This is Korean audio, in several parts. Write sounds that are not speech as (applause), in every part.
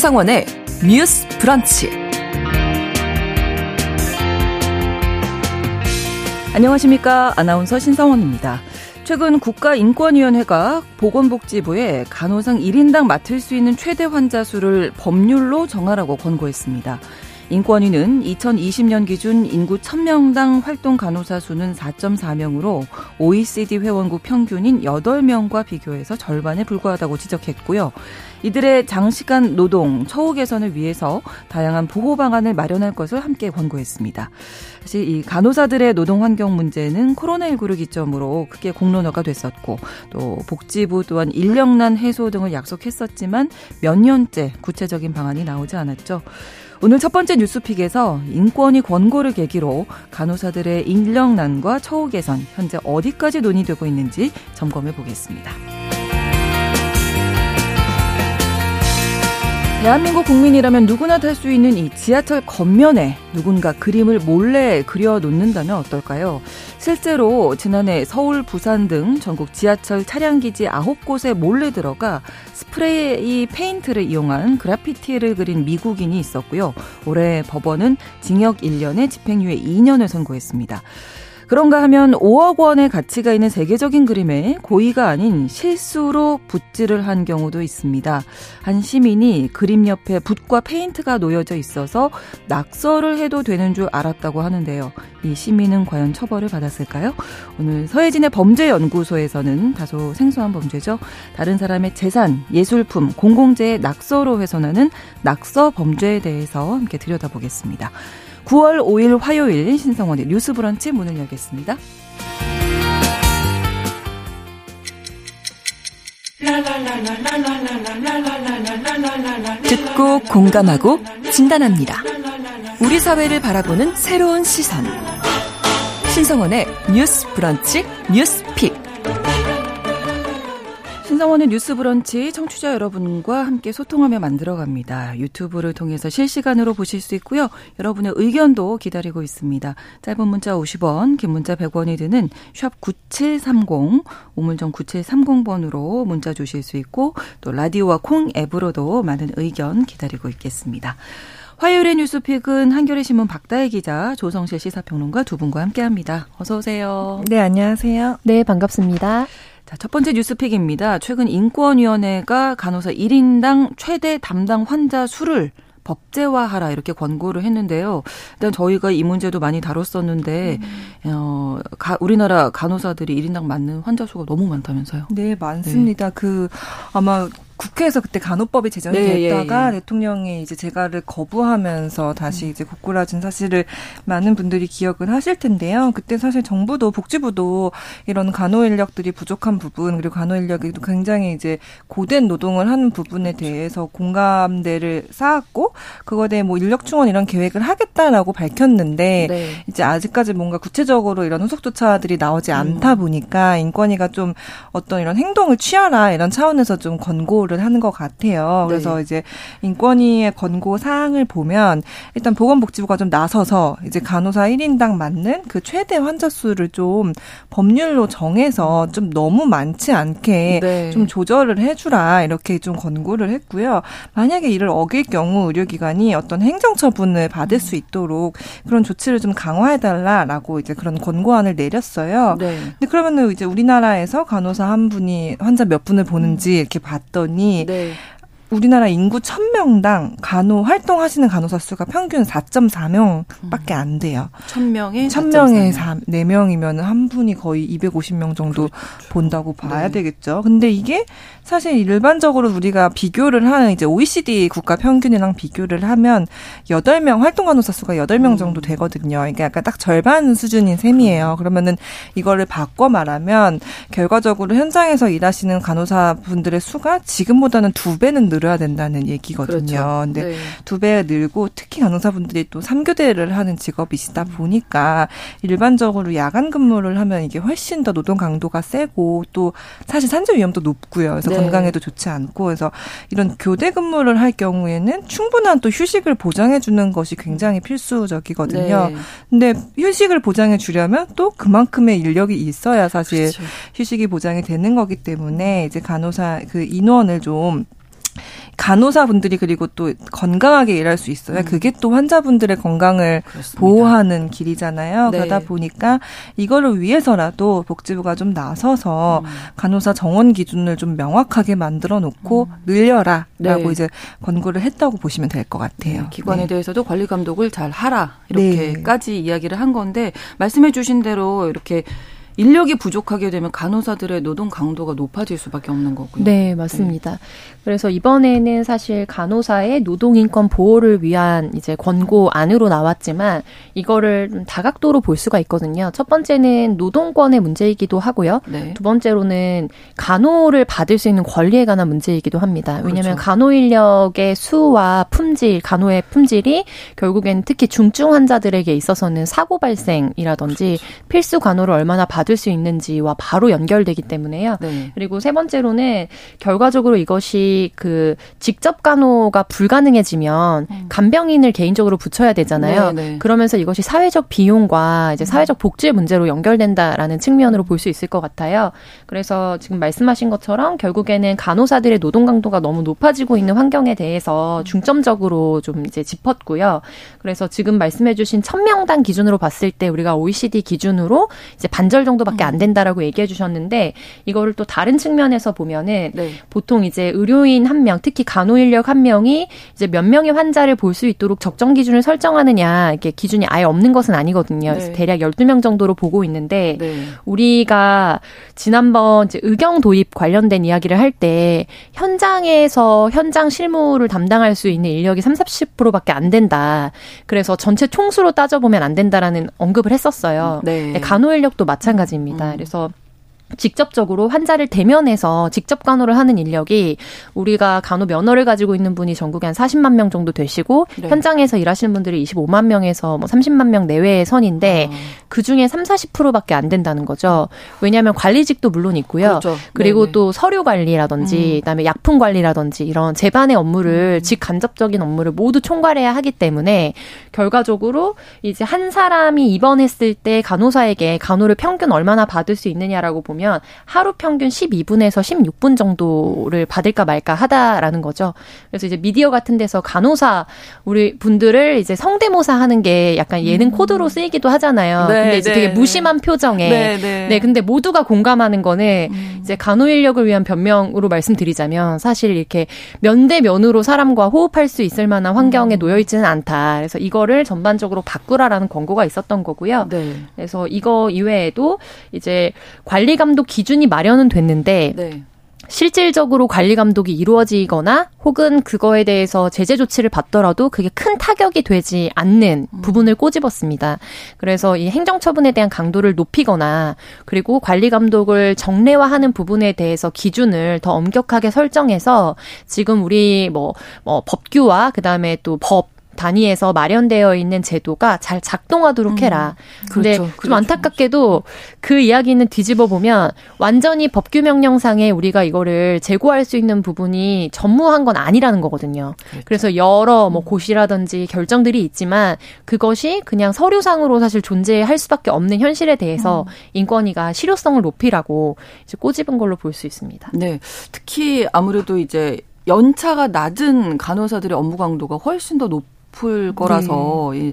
신성원의 뉴스 브런치. 안녕하십니까. 아나운서 신성원입니다. 최근 국가인권위원회가 보건복지부에 간호상 1인당 맡을 수 있는 최대 환자 수를 법률로 정하라고 권고했습니다. 인권위는 2020년 기준 인구 1000명당 활동 간호사 수는 4.4명으로 OECD 회원국 평균인 8명과 비교해서 절반에 불과하다고 지적했고요. 이들의 장시간 노동, 처우 개선을 위해서 다양한 보호 방안을 마련할 것을 함께 권고했습니다. 사실 이 간호사들의 노동 환경 문제는 코로나19를 기점으로 크게 공론화가 됐었고 또 복지부 또한 인력난 해소 등을 약속했었지만 몇 년째 구체적인 방안이 나오지 않았죠. 오늘 첫 번째 뉴스픽에서 인권위 권고를 계기로 간호사들의 인력난과 처우 개선 현재 어디까지 논의되고 있는지 점검해 보겠습니다. 대한민국 국민이라면 누구나 탈 수 있는 이 지하철 겉면에 누군가 그림을 몰래 그려 놓는다면 어떨까요? 실제로 지난해 서울, 부산 등 전국 지하철 차량기지 9곳에 몰래 들어가 스프레이 페인트를 이용한 그래피티를 그린 미국인이 있었고요. 올해 법원은 징역 1년에 집행유예 2년을 선고했습니다. 그런가 하면 5억 원의 가치가 있는 세계적인 그림에 고의가 아닌 실수로 붓질을 한 경우도 있습니다. 한 시민이 그림 옆에 붓과 페인트가 놓여져 있어서 낙서를 해도 되는 줄 알았다고 하는데요. 이 시민은 과연 처벌을 받았을까요? 오늘 서혜진의 범죄연구소에서는 다소 생소한 범죄죠. 다른 사람의 재산, 예술품, 공공재의 낙서로 훼손하는 낙서 범죄에 대해서 함께 들여다보겠습니다. 9월 5일 화요일 신성원의 뉴스 브런치 문을 열겠습니다. 듣고 공감하고 진단합니다. 우리 사회를 바라보는 새로운 시선. 신성원의 뉴스 브런치 뉴스 픽. 신성원의 뉴스 브런치 청취자 여러분과 함께 소통하며 만들어갑니다. 유튜브를 통해서 실시간으로 보실 수 있고요. 여러분의 의견도 기다리고 있습니다. 짧은 문자 50원, 긴 문자 100원이 드는 샵 9730, 우물정 9730번으로 문자 주실 수 있고 또 라디오와 콩 앱으로도 많은 의견 기다리고 있겠습니다. 화요일의 뉴스픽은 한겨레 신문 박다혜 기자, 조성실 시사평론가 두 분과 함께합니다. 어서 오세요. 네, 안녕하세요. 네, 반갑습니다. 자, 첫 번째 뉴스픽입니다. 최근 인권위원회가 간호사 1인당 최대 담당 환자 수를 법제화하라 이렇게 권고를 했는데요. 일단 저희가 이 문제도 많이 다뤘었는데 음. 어, 가, 우리나라 간호사들이 1인당 맞는 환자 수가 너무 많다면서요. 네, 많습니다. 네. 그 아마 국회에서 그때 간호법이 제정이 네, 됐다가 예, 예. 대통령이 이제 재가를 거부하면서 다시 음. 이제 고꾸라진 사실을 많은 분들이 기억을 하실 텐데요. 그때 사실 정부도 복지부도 이런 간호 인력들이 부족한 부분 그리고 간호 인력이 굉장히 이제 고된 노동을 하는 부분에 그렇죠. 대해서 공감대를 쌓았고 그거에 대해 뭐 인력 충원 이런 계획을 하겠다라고 밝혔는데 네. 이제 아직까지 뭔가 구체적으로 이런 후속 조차들이 나오지 않다 음. 보니까 인권위가 좀 어떤 이런 행동을 취하라 이런 차원에서 좀 권고를 권고를 하는 것 같아요. 네. 그래서 네. 이제 인권위의 권고 사항을 보면 일단 보건복지부가 좀 나서서 이제 간호사 1인당 맞는 그 최대 환자 수를 좀 법률로 정해서 좀 너무 많지 않게 네. 좀 조절을 해주라 이렇게 좀 권고를 했고요. 만약에 이를 어길 경우 의료기관이 어떤 행정처분을 받을 수 있도록 그런 조치를 좀 강화해달라라고 이제 그런 권고안을 내렸어요. 네. 근데 그러면은 이제 우리나라에서 간호사 한 분이 환자 몇 분을 보는지 이렇게 봤더니 네. 우리나라 인구 1000명당 간호 활동하시는 간호사 수가 평균 4.4명밖에 안 돼요. 1000명에 1000명에 4명이면 한 분이 거의 250명 정도 그렇죠. 본다고 봐야 네. 되겠죠. 근데 이게 사실 일반적으로 우리가 비교를 하는 이제 OECD 국가 평균이랑 비교를 하면 8명 활동 간호사 수가 8명 정도 음. 되거든요. 그러니까 약간 딱 절반 수준인 셈이에요. 그러면은 이거를 바꿔 말하면 결과적으로 현장에서 일하시는 간호사 분들의 수가 지금보다는 두 배는 늘 어야 된다는 얘기거든요. 그렇죠. 근데 네. 두배 늘고 특히 간호사분들이 또 3교대를 하는 직업이시다 음. 보니까 일반적으로 야간 근무를 하면 이게 훨씬 더 노동 강도가 세고 또 사실 산재 위험도 높고요. 그래서 네. 건강에도 좋지 않고 그래서 이런 교대 근무를 할 경우에는 충분한 또 휴식을 보장해 주는 것이 굉장히 필수적이거든요. 네. 근데 휴식을 보장해 주려면 또 그만큼의 인력이 있어야 사실 그렇죠. 휴식이 보장이 되는 거기 때문에 이제 간호사 그 인원을 좀 간호사분들이 그리고 또 건강하게 일할 수 있어요. 음. 그게 또 환자분들의 건강을 그렇습니다. 보호하는 길이잖아요. 네. 그러다 보니까 이거를 위해서라도 복지부가 좀 나서서 음. 간호사 정원 기준을 좀 명확하게 만들어 놓고 음. 늘려라라고 네. 이제 권고를 했다고 보시면 될 것 같아요. 네. 기관에 네. 대해서도 관리 감독을 잘 하라 이렇게까지 네. 이야기를 한 건데 말씀해 주신 대로 이렇게 인력이 부족하게 되면 간호사들의 노동 강도가 높아질 수밖에 없는 거고요. 네, 맞습니다. 네. 그래서 이번에는 사실 간호사의 노동 인권 보호를 위한 이제 권고 안으로 나왔지만 이거를 좀 다각도로 볼 수가 있거든요. 첫 번째는 노동권의 문제이기도 하고요. 네. 두 번째로는 간호를 받을 수 있는 권리에 관한 문제이기도 합니다. 왜냐하면 그렇죠. 간호 인력의 수와 품질, 간호의 품질이 결국엔 특히 중증 환자들에게 있어서는 사고 발생이라든지 그렇죠. 필수 간호를 얼마나 받을 받을 수 있는지와 바로 연결되기 때문에요. 네. 그리고 세 번째로는 결과적으로 이것이 그 직접 간호가 불가능해지면 음. 간병인을 개인적으로 붙여야 되잖아요. 네, 네. 그러면서 이것이 사회적 비용과 이제 사회적 복지의 문제로 연결된다라는 측면으로 볼 수 있을 것 같아요. 그래서 지금 말씀하신 것처럼 결국에는 간호사들의 노동 강도가 너무 높아지고 있는 환경에 대해서 중점적으로 좀 이제 짚었고요. 그래서 지금 말씀해주신 천명당 기준으로 봤을 때 우리가 OECD 기준으로 이제 반절 정도밖에 안 음. 된다라고 얘기해 주셨는데 이거를 또 다른 측면에서 보면은 네. 보통 이제 의료인 한 명, 특히 간호 인력 한 명이 이제 몇 명의 환자를 볼 수 있도록 적정 기준을 설정하느냐 이게 기준이 아예 없는 것은 아니거든요. 그래서 네. 대략 12명 정도로 보고 있는데 네. 우리가 지난번 이제 의경 도입 관련된 이야기를 할 때 현장에서 현장 실무를 담당할 수 있는 인력이 3, 40%밖에 안 된다. 그래서 전체 총수로 따져보면 안 된다라는 언급을 했었어요. 네. 간호 인력도 마찬가지 마찬가지입니다. 음. 그래서 직접적으로 환자를 대면해서 직접 간호를 하는 인력이 우리가 간호 면허를 가지고 있는 분이 전국에 한 40만 명 정도 되시고 네. 현장에서 일하시는 분들이 25만 명에서 뭐 30만 명 내외의 선인데 아. 그 중에 3, 40%밖에 안 된다는 거죠. 왜냐하면 관리직도 물론 있고요. 그렇죠. 그리고 네네. 또 서류 관리라든지 음. 그다음에 약품 관리라든지 이런 재반의 업무를 음. 직간접적인 업무를 모두 총괄해야 하기 때문에 결과적으로 이제 한 사람이 입원했을 때 간호사에게 간호를 평균 얼마나 받을 수 있느냐라고 보면 보면 하루 평균 12분에서 16분 정도를 받을까 말까 하다라는 거죠. 그래서 이제 미디어 같은 데서 간호사 우리 분들을 이제 성대모사 하는 게 약간 예능 음. 코드로 쓰이기도 하잖아요. 네, 근데 이제 네, 되게 네. 무심한 표정에 네, 네, 네. 근데 모두가 공감하는 거는 음. 이제 간호 인력을 위한 변명으로 말씀드리자면 사실 이렇게 면대 면으로 사람과 호흡할 수 있을 만한 환경에 음. 놓여 있지는 않다. 그래서 이거를 전반적으로 바꾸라라는 권고가 있었던 거고요. 네. 그래서 이거 이외에도 이제 관리 감 감독 기준이 마련은 됐는데 네. 실질적으로 관리 감독이 이루어지거나 혹은 그거에 대해서 제재 조치를 받더라도 그게 큰 타격이 되지 않는 음. 부분을 꼬집었습니다. 그래서 이 행정처분에 대한 강도를 높이거나 그리고 관리 감독을 정례화하는 부분에 대해서 기준을 더 엄격하게 설정해서 지금 우리 뭐, 뭐 법규와 그 다음에 또 법 단위에서 마련되어 있는 제도가 잘 작동하도록 음. 해라. 음, 근데 그렇죠, 그렇죠. 좀 안타깝게도 그 이야기는 뒤집어 보면 완전히 법규 명령상에 우리가 이거를 제고할 수 있는 부분이 전무한 건 아니라는 거거든요. 그렇죠. 그래서 여러 뭐 고시라든지 결정들이 있지만 그것이 그냥 서류상으로 사실 존재할 수밖에 없는 현실에 대해서 음. 인권위가 실효성을 높이라고 이제 꼬집은 걸로 볼 수 있습니다. 네. 특히 아무래도 이제 연차가 낮은 간호사들의 업무 강도가 훨씬 더 높. 높을 거라서 네.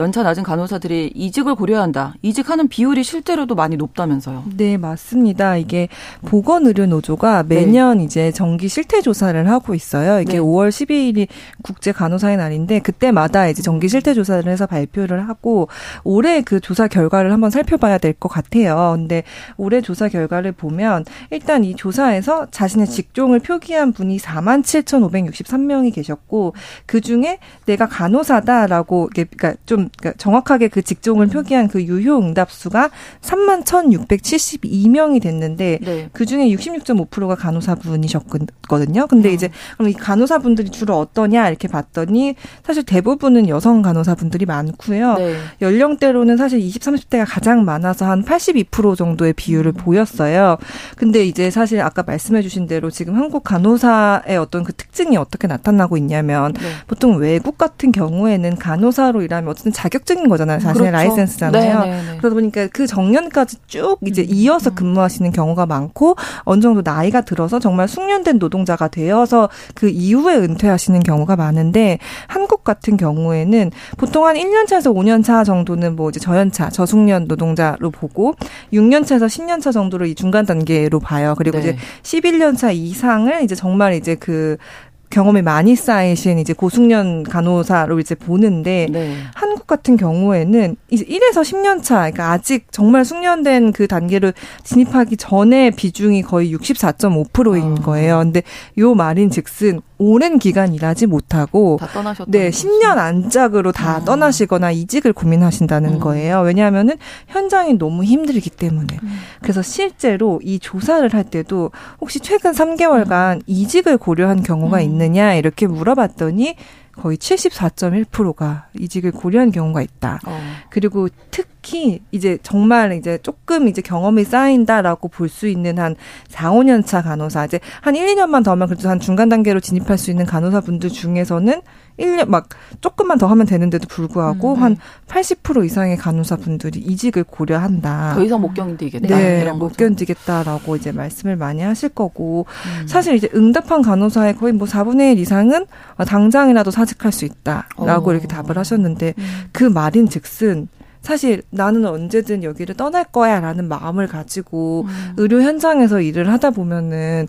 연차 낮은 간호사들이 이직을 고려야 한다. 이직하는 비율이 실제로도 많이 높다면서요. 네, 맞습니다. 이게 보건의료노조가 매년 네. 이제 정기 실태 조사를 하고 있어요. 이게 네. 5월 12일이 국제 간호사의 날인데 그때마다 이제 정기 실태 조사를 해서 발표를 하고 올해 그 조사 결과를 한번 살펴봐야 될 것 같아요. 근데 올해 조사 결과를 보면 일단 이 조사에서 자신의 직종을 표기한 분이 4만 7,563명이 계셨고 그 중에 내가 간호사다라고 그러니까 좀 그러니까 정확하게 그 직종을 음. 표기한 그 유효 응답 수가 3만 1,672명이 됐는데 네. 그 중에 66.5%가 간호사분이셨거든요. 근데 어. 이제 그럼 이 간호사분들이 주로 어떠냐 이렇게 봤더니 사실 대부분은 여성 간호사분들이 많고요. 네. 연령대로는 사실 20, 30대가 가장 많아서 한 82% 정도의 비율을 음. 보였어요. 근데 이제 사실 아까 말씀해 주신 대로 지금 한국 간호사의 어떤 그 특징이 어떻게 나타나고 있냐면 네. 보통 외국 같은 경우에는 간호사로 일하면 어쨌든 자격증인 거잖아요. 자신의 그렇죠. 라이센스잖아요. 네네네. 네, 네. 그러다 보니까 그 정년까지 쭉 이제 음. 이어서 음. 근무하시는 경우가 많고 어느 정도 나이가 들어서 정말 숙련된 노동자가 되어서 그 이후에 은퇴하시는 경우가 많은데 한국 같은 경우에는 보통 한 1년 차에서 5년 차 정도는 뭐 이제 저연차, 저숙련 노동자로 보고 6년 차에서 10년 차 정도를 이 중간 단계로 봐요. 그리고 네. 이제 11년 차 이상을 이제 정말 이제 그 경험이 많이 쌓이신 이제 고숙련 간호사로 이제 보는데 네. 한국 같은 경우에는 이제 1에서 10년 차, 그러니까 아직 정말 숙련된 그 단계로 진입하기 전에 비중이 거의 64.5%인 아. 거예요. 근데 요 말인 즉슨 오랜 기간 일하지 못하고 다 떠나셨다. 네, 10년 안짝으로 다 아. 떠나시거나 이직을 고민하신다는 음. 거예요. 왜냐하면은 현장이 너무 힘들기 때문에. 음. 그래서 실제로 이 조사를 할 때도 혹시 최근 3개월간 음. 이직을 고려한 경우가 음. 있느냐 이렇게 물어봤더니 거의 74.1%가 이직을 고려한 경우가 있다. 어. 그리고 특히 이제 정말 이제 조금 이제 경험이 쌓인다라고 볼 수 있는 한 4, 5년 차 간호사, 이제 한 1, 2년만 더 하면 그래도 한 중간 단계로 진입할 수 있는 간호사분들 중에서는 1년 막 조금만 더 하면 되는데도 불구하고 음, 네. 한80% 이상의 간호사 분들이 이직을 고려한다. 더 이상 못 견디겠다. 네, 못 거죠. 견디겠다라고 이제 말씀을 많이 하실 거고 음. 사실 이제 응답한 간호사의 거의 뭐 4분의 1 이상은 당장이라도 사직할 수 있다라고 어. 이렇게 답을 하셨는데 음. 그 말인 즉슨 사실 나는 언제든 여기를 떠날 거야 라는 마음을 가지고 음. 의료 현장에서 일을 하다 보면은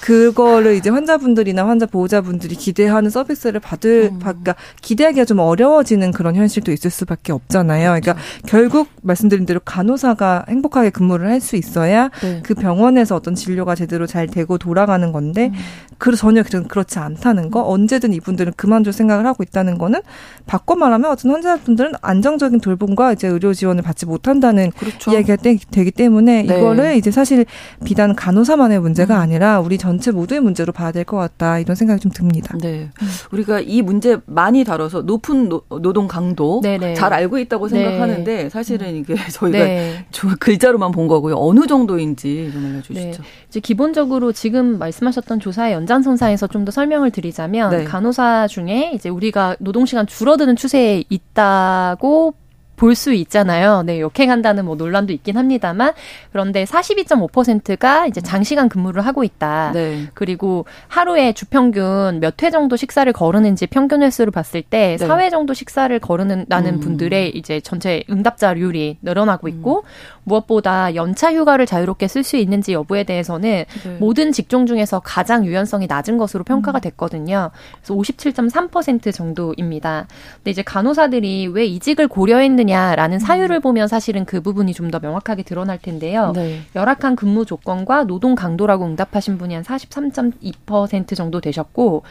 그거를 이제 환자분들이나 환자 보호자분들이 기대하는 서비스를 받을, 음. 그러니까 기대하기가 좀 어려워지는 그런 현실도 있을 수밖에 없잖아요. 그러니까 그렇죠. 결국 말씀드린 대로 간호사가 행복하게 근무를 할 수 있어야 네. 그 병원에서 어떤 진료가 제대로 잘 되고 돌아가는 건데 음. 그 전혀 그렇지 않다는 거 언제든 이분들은 그만둘 생각을 하고 있다는 거는 바꿔 말하면 어떤 환자분들은 안정적인 돌봄과 이제 의료 지원을 받지 못한다는 그렇죠. 이야기가 되기 때문에 네. 이거를 이제 사실 비단 간호사만의 문제가 음. 아니라 우리 전 전체 모두의 문제로 봐야 될 것 같다 이런 생각이 좀 듭니다. 네, 우리가 이 문제 많이 다뤄서 높은 노, 동 강도 네네. 잘 알고 있다고 네. 생각하는데 사실은 이게 저희가 네. 글자로만 본 거고요. 어느 정도인지 좀 알려주시죠. 네. 이제 기본적으로 지금 말씀하셨던 조사의 연장선상에서 좀 더 설명을 드리자면 네. 간호사 중에 이제 우리가 노동 시간 줄어드는 추세에 있다고 볼 수 있잖아요. 네, 역행한다는 뭐 논란도 있긴 합니다만 그런데 42.5%가 이제 장시간 근무를 하고 있다. 네. 그리고 하루에 주평균 몇 회 정도 식사를 거르는지 평균 횟수를 봤을 때 네. 4회 정도 식사를 거르는 나는 음. 분들의 이제 전체 응답자율이 늘어나고 음. 있고 음. 무엇보다 연차 휴가를 자유롭게 쓸 수 있는지 여부에 대해서는 네. 모든 직종 중에서 가장 유연성이 낮은 것으로 평가가 음. 됐거든요. 그래서 57.3% 정도입니다. 근데 이제 간호사들이 왜 이직을 고려했느냐 거냐라는 음. 사유를 보면 사실은 그 부분이 좀 더 명확하게 드러날 텐데요. 네. 열악한 근무 조건과 노동 강도라고 응답하신 분이 한 43.2% 정도 되셨고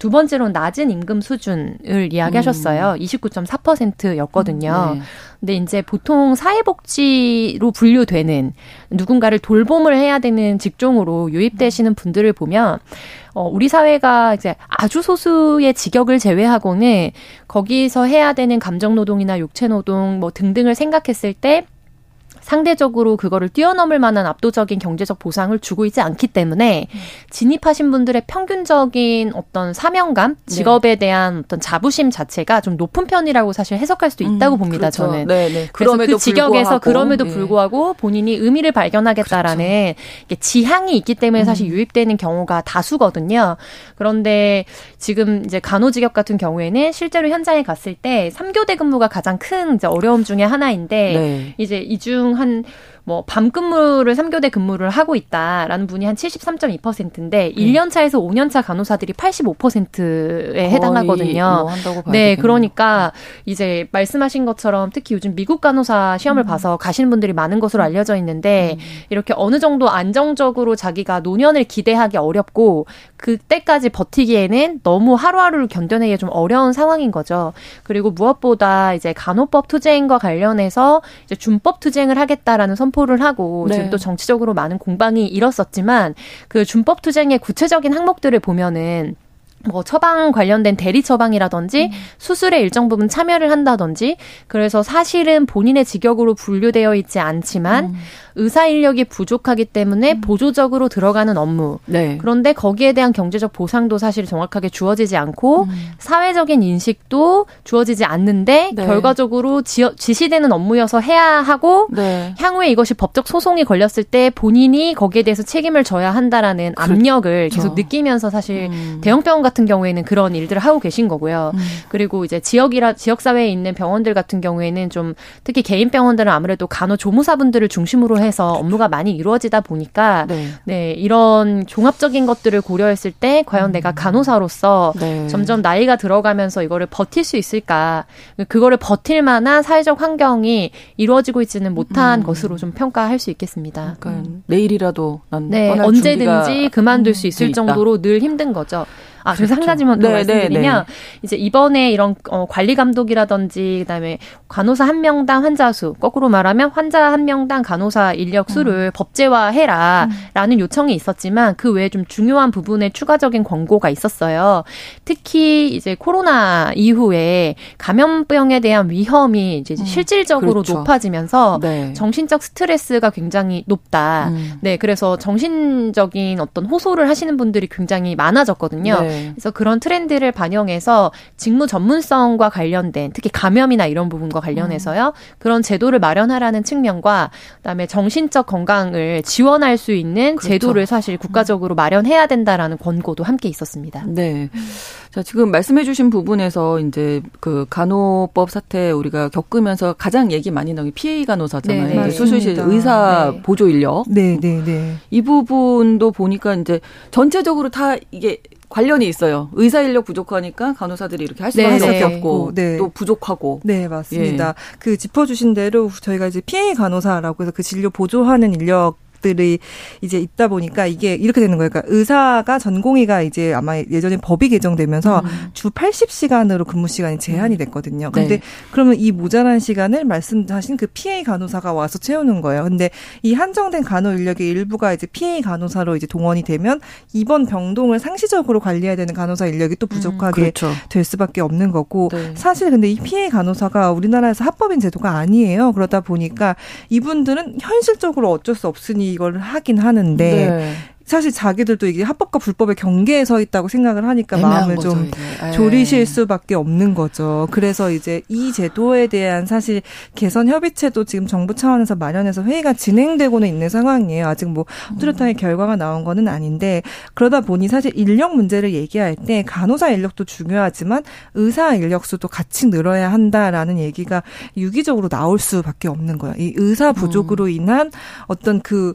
두 번째로는 낮은 임금 수준을 이야기하셨어요. 음. 29.4%였거든요. 네. 근데 이제 보통 사회복지로 분류되는 누군가를 돌봄을 해야 되는 직종으로 유입되시는 분들을 보면 어, 우리 사회가 이제 아주 소수의 직역을 제외하고는 거기서 해야 되는 감정노동이나 육체노동 뭐 등등을 생각했을 때 상대적으로 그거를 뛰어넘을 만한 압도적인 경제적 보상을 주고 있지 않기 때문에 진입하신 분들의 평균적인 어떤 사명감, 네. 직업에 네. 대한 어떤 자부심 자체가 좀 높은 편이라고 사실 해석할 수도 있다고 음, 봅니다. 그렇죠. 저는. 네, 네. 그래서 그 직역에서 불구하고. 그럼에도 예. 불구하고 본인이 의미를 발견하겠다라는 그렇죠. 지향이 있기 때문에 사실 음. 유입되는 경우가 다수거든요. 그런데 지금 이제 간호직역 같은 경우에는 실제로 현장에 갔을 때 3교대 근무가 가장 큰 어려움 중에 하나인데 네. 이제 이중 한 뭐 밤 근무를 3교대 근무를 하고 있다라는 분이 한 73.2%인데 네. 1년 차에서 5년 차 간호사들이 85%에 해당하거든요. 뭐 네, 그러니까 이제 말씀하신 것처럼 특히 요즘 미국 간호사 시험을 음. 봐서 가시는 분들이 많은 것으로 알려져 있는데 음. 이렇게 어느 정도 안정적으로 자기가 노년을 기대하기 어렵고 그때까지 버티기에는 너무 하루하루를 견뎌내기 좀 어려운 상황인 거죠. 그리고 무엇보다 이제 간호법 투쟁과 관련해서 이제 준법 투쟁을 하겠다라는 선 선포를 하고 네. 지금 또 정치적으로 많은 공방이 일었었지만 그 준법 투쟁의 구체적인 항목들을 보면은 뭐 처방 관련된 대리 처방이라든지 음. 수술에 일정 부분 참여를 한다든지 그래서 사실은 본인의 직역으로 분류되어 있지 않지만 음. 의사 인력이 부족하기 때문에 음. 보조적으로 들어가는 업무. 네. 그런데 거기에 대한 경제적 보상도 사실 정확하게 주어지지 않고 음. 사회적인 인식도 주어지지 않는데 네. 결과적으로 지, 지시되는 업무여서 해야 하고 네. 향후에 이것이 법적 소송이 걸렸을 때 본인이 거기에 대해서 책임을 져야 한다라는 그렇죠. 압력을 계속 느끼면서 사실 음. 대형 병원 같은 경우에는 그런 일들을 하고 계신 거고요. 음. 그리고 이제 지역이라 지역 사회에 있는 병원들 같은 경우에는 좀 특히 개인 병원들은 아무래도 간호 조무사분들을 중심으로 해서 업무가 많이 이루어지다 보니까 네, 네 이런 종합적인 것들을 고려했을 때 과연 음. 내가 간호사로서 네. 점점 나이가 들어가면서 이거를 버틸 수 있을까? 그거를 버틸 만한 사회적 환경이 이루어지고 있지는 못한 음. 것으로 좀 평가할 수 있겠습니다. 그러니까 음. 내일이라도 난 네, 언제든지 그만둘 수 있을 정도로 늘 힘든 거죠. 아, 그래서 그렇죠. 한 가지만 더 네, 말씀드리면 네, 네. 이제 이번에 이런 어, 관리 감독이라든지 그다음에 간호사 한 명당 환자 수 거꾸로 말하면 환자 한 명당 간호사 인력 수를 음. 법제화해라라는 음. 요청이 있었지만 그 외에 좀 중요한 부분에 추가적인 권고가 있었어요. 특히 이제 코로나 이후에 감염병에 대한 위험이 이제 음. 실질적으로 그렇죠. 높아지면서 네. 정신적 스트레스가 굉장히 높다. 음. 네, 그래서 정신적인 어떤 호소를 하시는 분들이 굉장히 많아졌거든요. 네. 네. 그래서 그런 트렌드를 반영해서 직무 전문성과 관련된 특히 감염이나 이런 부분과 관련해서요. 음. 그런 제도를 마련하라는 측면과 그다음에 정신적 건강을 지원할 수 있는 그렇죠. 제도를 사실 국가적으로 마련해야 된다라는 권고도 함께 있었습니다. 네. 자, 지금 말씀해 주신 부분에서 이제 그 간호법 사태 우리가 겪으면서 가장 얘기 많이 나오는 PA 간호사잖아요. 네, 수술실 의사 네. 보조 인력. 네, 네, 네. 이 부분도 보니까 이제 전체적으로 다 이게 관련이 있어요. 의사 인력 부족하니까 간호사들이 이렇게 할 수밖에 네, 네. 없고 네. 또 부족하고. 네, 맞습니다. 예. 그 짚어주신 대로 저희가 이제 PA 간호사라고 해서 그 진료 보조하는 인력 것들이 이제 있다 보니까 이게 이렇게 되는 거예요. 그러니까 의사가 전공의가 이제 아마 예전에 법이 개정되면서 음. 주 80시간으로 근무 시간이 제한이 됐거든요. 근데 네. 그러면 이 모자란 시간을 말씀하신 그 PA 간호사가 와서 채우는 거예요. 근데 이 한정된 간호 인력의 일부가 이제 PA 간호사로 이제 동원이 되면 이번 병동을 상시적으로 관리해야 되는 간호사 인력이 또 부족하게 음, 그렇죠. 될 수밖에 없는 거고 네. 사실 근데 이 PA 간호사가 우리나라에서 합법인 제도가 아니에요. 그러다 보니까 이분들은 현실적으로 어쩔 수 없으니 이걸 하긴 하는데 네. 사실 자기들도 이게 합법과 불법의 경계에 서 있다고 생각을 하니까 마음을 거죠, 좀 이제. 조리실 수밖에 없는 거죠. 그래서 이제 이 제도에 대한 사실 개선 협의체도 지금 정부 차원에서 마련해서 회의가 진행되고는 있는 상황이에요. 아직 뭐 뚜렷하게 결과가 나온 거는 아닌데 그러다 보니 사실 인력 문제를 얘기할 때 간호사 인력도 중요하지만 의사 인력 수도 같이 늘어야 한다라는 얘기가 유기적으로 나올 수밖에 없는 거예요. 이 의사 부족으로 음. 인한 어떤 그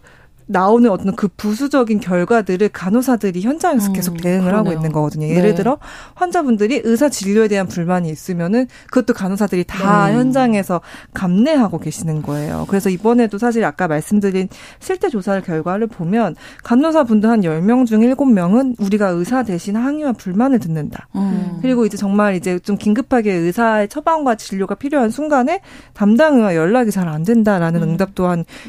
나오는 어떤 그 부수적인 결과들을 간호사들이 현장에서 음, 계속 대응을 그러네요. 하고 있는 거거든요. 예를 네. 들어 환자분들이 의사 진료에 대한 불만이 있으면은 그것도 간호사들이 다 네. 현장에서 감내하고 계시는 거예요. 그래서 이번에도 사실 아까 말씀드린 실태 조사 결과를 보면 간호사분들 한 10명 중 7명은 우리가 의사 대신 항의와 불만을 듣는다. 음. 그리고 이제 정말 이제 좀 긴급하게 의사의 처방과 진료가 필요한 순간에 담당 의와 연락이 잘 안 된다라는 음. 응답도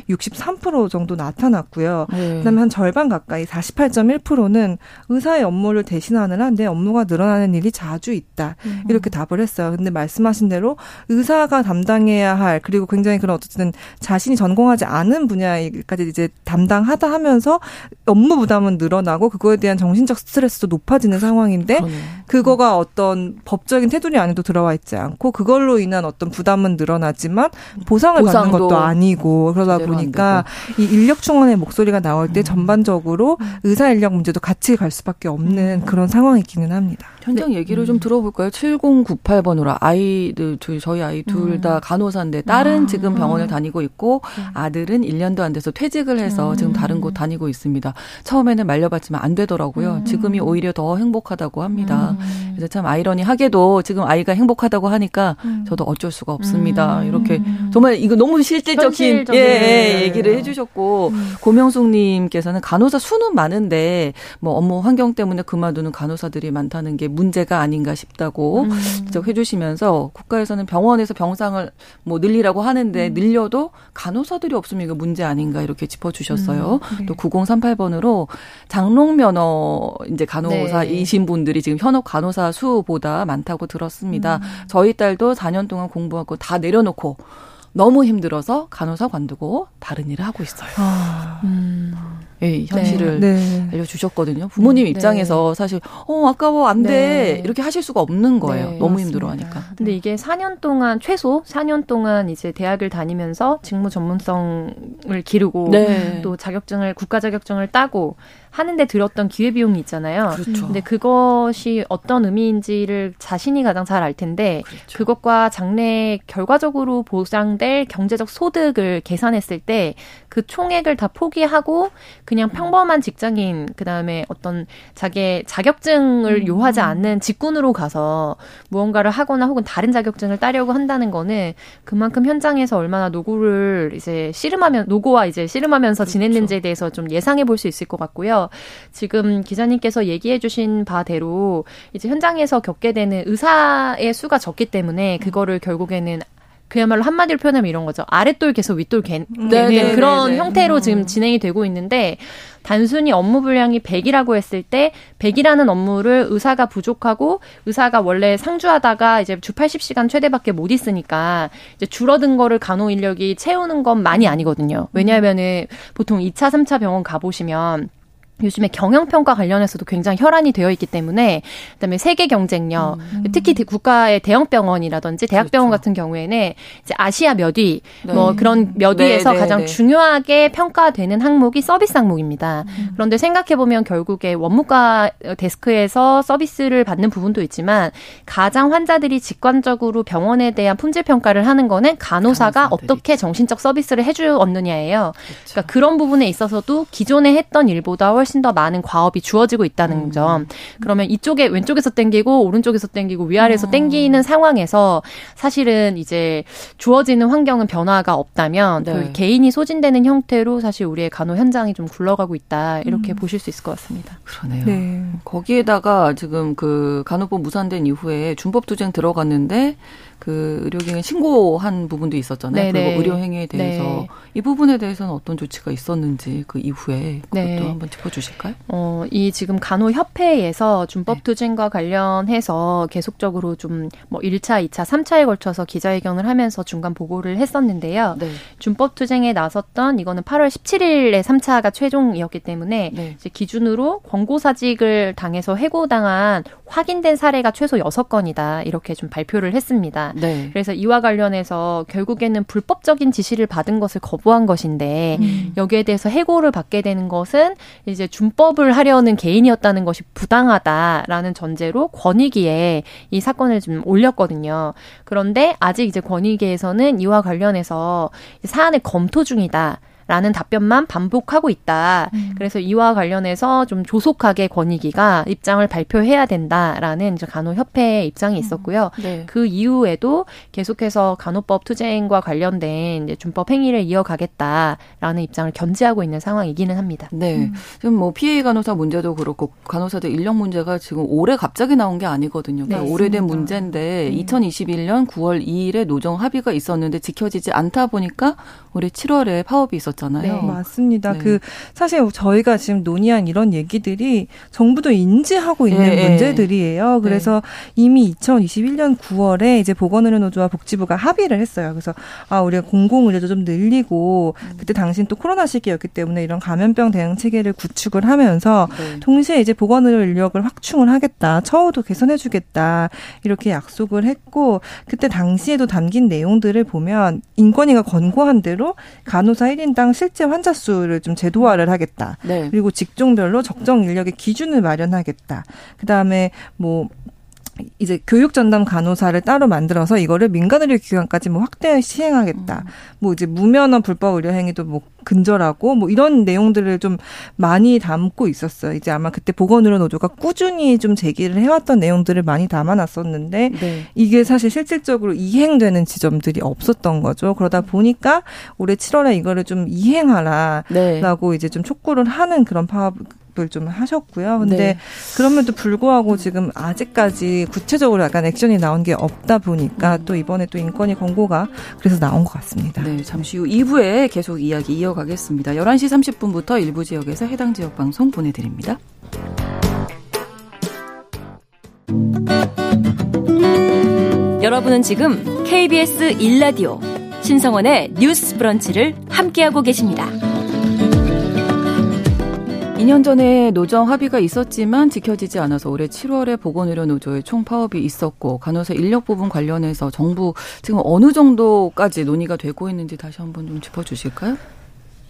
한63% 정도 나타났고 나왔고요. 네. 그다음에 한 절반 가까이 48.1%는 의사의 업무를 대신하느라 내 업무가 늘어나는 일이 자주 있다. 음. 이렇게 답을 했어요. 근데 말씀하신 대로 의사가 담당해야 할 그리고 굉장히 그런 어쨌든 자신이 전공하지 않은 분야까지 이제 담당하다 하면서 업무 부담은 늘어나고 그거에 대한 정신적 스트레스도 높아지는 상황인데 그러네. 그거가 어떤 법적인 테두리 안에도 들어와 있지 않고 그걸로 인한 어떤 부담은 늘어나지만 보상을 받는 것도 아니고 그러다 보니까 이 인력 충원의 목소리가 나올 때 음. 전반적으로 음. 의사 인력 문제도 같이 갈 수밖에 없는 음. 그런 상황이기는 합니다. 현장 네. 얘기를 좀 들어볼까요? 7098번으로 아이들 저희 아이 둘다 간호사인데 딸은 아. 지금 병원을 다니고 있고 아들은 1년도 안 돼서 퇴직을 해서 지금 다른 곳 다니고 있습니다. 처음에는 말려봤지만 안 되더라고요. 지금이 오히려 더 행복하다고 합니다. 그래서 참 아이러니하게도 지금 아이가 행복하다고 하니까 저도 어쩔 수가 없습니다. 이렇게 정말 이거 너무 실질적인 예, 예, 얘기를 해주셨고 고명숙님께서는 간호사 수는 많은데 뭐 업무 환경 때문에 그만두는 간호사들이 많다는 게 문제가 아닌가 싶다고 음. 지적해 주시면서 국가에서는 병원에서 병상을 뭐 늘리라고 하는데 음. 늘려도 간호사들이 없으면 이거 문제 아닌가 이렇게 짚어 주셨어요. 음. 네. 또 9038번으로 장롱 면허 이제 간호사이신 네. 분들이 지금 현업 간호사 수보다 많다고 들었습니다. 음. 저희 딸도 4년 동안 공부하고 다 내려놓고 너무 힘들어서 간호사 관두고 다른 일을 하고 있어요. 아, 음. 예, 현실을 네. 네. 알려주셨거든요. 부모님 네. 입장에서 사실 어 아까워 안돼 네. 이렇게 하실 수가 없는 거예요. 네, 너무 힘들어하니까. 근데 이게 4년 동안 최소 4년 동안 이제 대학을 다니면서 직무 전문성을 기르고 네. 또 자격증을 국가 자격증을 따고 하는데 들었던 기회 비용이 있잖아요. 그렇죠. 근데 그것이 어떤 의미인지를 자신이 가장 잘 알 텐데 그렇죠. 그것과 장래 결과적으로 보상될 경제적 소득을 계산했을 때 그 총액을 다 포기하고 그냥 평범한 직장인 그다음에 어떤 자기의 자격증을 음. 요하지 않는 직군으로 가서 무언가를 하거나 혹은 다른 자격증을 따려고 한다는 거는 그만큼 현장에서 얼마나 노고를 이제 씨름하면 노고와 이제 씨름하면서 그렇죠. 지냈는지에 대해서 좀 예상해 볼 수 있을 것 같고요. 지금 기자님께서 얘기해 주신 바대로 이제 현장에서 겪게 되는 의사의 수가 적기 때문에 그거를 결국에는 그야말로 한마디로 표현하면 이런 거죠. 아랫돌 계속 윗돌 개, 네, 네, 네 그런 네네. 형태로 음. 지금 진행이 되고 있는데 단순히 업무 분량이 100이라고 했을 때 100이라는 업무를 의사가 부족하고 의사가 원래 상주하다가 이제 주 80시간 최대밖에 못 있으니까 이제 줄어든 거를 간호 인력이 채우는 건 많이 아니거든요. 왜냐하면은 보통 2차, 3차 병원 가보시면 요즘에 경영평가 관련해서도 굉장히 혈안이 되어 있기 때문에 그다음에 세계 경쟁력 음. 특히 국가의 대형 병원이라든지 대학병원 그렇죠. 같은 경우에는 이제 아시아 몇 위 네. 뭐 그런 몇 위에서 네, 네, 가장 네. 중요하게 평가되는 항목이 서비스 항목입니다. 음. 그런데 생각해 보면 결국에 원무과 데스크에서 서비스를 받는 부분도 있지만 가장 환자들이 직관적으로 병원에 대한 품질 평가를 하는 거는 간호사가 어떻게 정신적 서비스를 해주었느냐예요. 그렇죠. 그러니까 그런 부분에 있어서도 기존에 했던 일보다 훨씬 훨씬 더 많은 과업이 주어지고 있다는 음. 점. 그러면 이쪽에 왼쪽에서 땡기고 오른쪽에서 땡기고 위아래에서 음. 땡기는 상황에서 사실은 이제 주어지는 환경은 변화가 없다면 네. 그 개인이 소진되는 형태로 사실 우리의 간호 현장이 좀 굴러가고 있다 이렇게 음. 보실 수 있을 것 같습니다. 그러네요. 네. 거기에다가 지금 그 간호법 무산된 이후에 준법 투쟁 들어갔는데 그 의료기관 신고한 부분도 있었잖아요. 네네. 그리고 의료 행위에 대해서 네. 이 부분에 대해서는 어떤 조치가 있었는지 그 이후에 그것도 네. 한번 짚어주 실까요? 어, 이 지금 간호협회에서 준법 네. 투쟁과 관련해서 계속적으로 좀 뭐 1차, 2차, 3차에 걸쳐서 기자회견을 하면서 중간 보고를 했었는데요. 네. 준법 투쟁에 나섰던 이거는 8월 17일에 3차가 최종이었기 때문에 네. 이제 기준으로 권고사직을 당해서 해고당한 확인된 사례가 최소 6건이다 이렇게 좀 발표를 했습니다. 네. 그래서 이와 관련해서 결국에는 불법적인 지시를 받은 것을 거부한 것인데 음. 여기에 대해서 해고를 받게 되는 것은 이제 준법을 하려는 개인이었다는 것이 부당하다라는 전제로 권익위에 이 사건을 좀 올렸거든요. 그런데 아직 이제 권익위에서는 이와 관련해서 사안을 검토 중이다. 라는 답변만 반복하고 있다. 음. 그래서 이와 관련해서 좀 조속하게 권익위가 입장을 발표해야 된다라는 이제 간호협회의 입장이 음. 있었고요. 음. 네. 그 이후에도 계속해서 간호법 투쟁과 관련된 이제 준법 행위를 이어가겠다라는 입장을 견지하고 있는 상황이기는 합니다. 네. 음. 지금 뭐 피해 간호사 문제도 그렇고 간호사들 인력 문제가 지금 올해 갑자기 나온 게 아니거든요. 그러니까 네, 오래된 문제인데 음. 2021년 9월 2일에 노정 합의가 있었는데 지켜지지 않다 보니까 올해 7월에 파업이 있었 잖아요. 네, 맞습니다. 네. 그 사실 저희가 지금 논의한 이런 얘기들이 정부도 인지하고 있는 네, 문제들이에요. 네. 그래서 이미 2021년 9월에 이제 보건의료 노조와 복지부가 합의를 했어요. 그래서 아 우리가 공공의료도 좀 늘리고 음. 그때 당신 또 코로나 시기였기 때문에 이런 감염병 대응 체계를 구축을 하면서 네. 동시에 이제 보건의료 인력을 확충을 하겠다. 처우도 개선해주겠다. 이렇게 약속을 했고 그때 당시에도 담긴 내용들을 보면 인권위가 권고한 대로 간호사 1인당 실제 환자 수를 좀 제도화를 하겠다. 네. 그리고 직종별로 적정 인력의 기준을 마련하겠다. 그 다음에 뭐 이제 교육 전담 간호사를 따로 만들어서 이거를 민간 의료 기관까지 뭐 확대 시행하겠다. 음. 뭐 이제 무면허 불법 의료 행위도 뭐 근절하고 뭐 이런 내용들을 좀 많이 담고 있었어요. 이제 아마 그때 보건의료 노조가 꾸준히 좀 제기를 해왔던 내용들을 많이 담아놨었는데 네. 이게 사실 실질적으로 이행되는 지점들이 없었던 거죠. 그러다 보니까 올해 7월에 이거를 좀 이행하라라고 네. 이제 좀 촉구를 하는 그런 파업 지적들 좀 하셨고요. 근데 네. 그럼에도 불구하고 지금 아직까지 구체적으로 약간 액션이 나온 게 없다 보니까 음. 또 이번에 또 인권위 권고가 그래서 나온 것 같습니다. 네, 잠시 후 2부에 계속 이야기 이어가겠습니다. 11시 30분부터 일부 지역에서 해당 지역 방송 보내드립니다. 여러분은 지금 KBS 1라디오 신성원의 뉴스 브런치를 함께하고 계십니다. 2년 전에 노정 합의가 있었지만 지켜지지 않아서 올해 7월에 보건의료 노조의 총파업이 있었고 간호사 인력 부분 관련해서 정부 지금 어느 정도까지 논의가 되고 있는지 다시 한번 좀 짚어주실까요?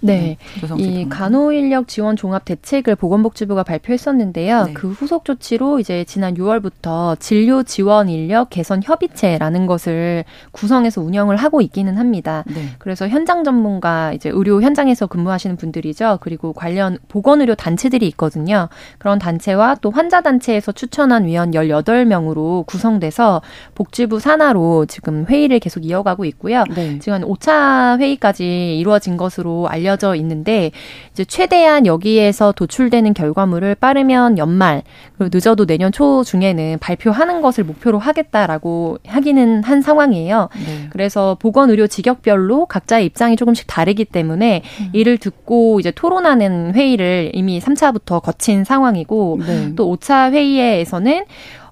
네. 네이 간호 인력 지원 종합 대책을 보건복지부가 발표했었는데요. 네. 그 후속 조치로 이제 지난 6월부터 진료 지원 인력 개선 협의체라는 것을 구성해서 운영을 하고 있기는 합니다. 네. 그래서 현장 전문가 이제 의료 현장에서 근무하시는 분들이죠. 그리고 관련 보건 의료 단체들이 있거든요. 그런 단체와 또 환자 단체에서 추천한 위원 18명으로 구성돼서 복지부 산하로 지금 회의를 계속 이어가고 있고요. 네. 지금 한 5차 회의까지 이루어진 것으로 알려 알려져 있는데 이제 최대한 여기에서 도출되는 결과물을 빠르면 연말 그리고 늦어도 내년 초 중에는 발표하는 것을 목표로 하겠다라고 하기는 한 상황이에요. 네. 그래서 보건 의료 직역별로 각자의 입장이 조금씩 다르기 때문에 음. 이를 듣고 이제 토론하는 회의를 이미 3차부터 거친 상황이고 네. 또 5차 회의에서는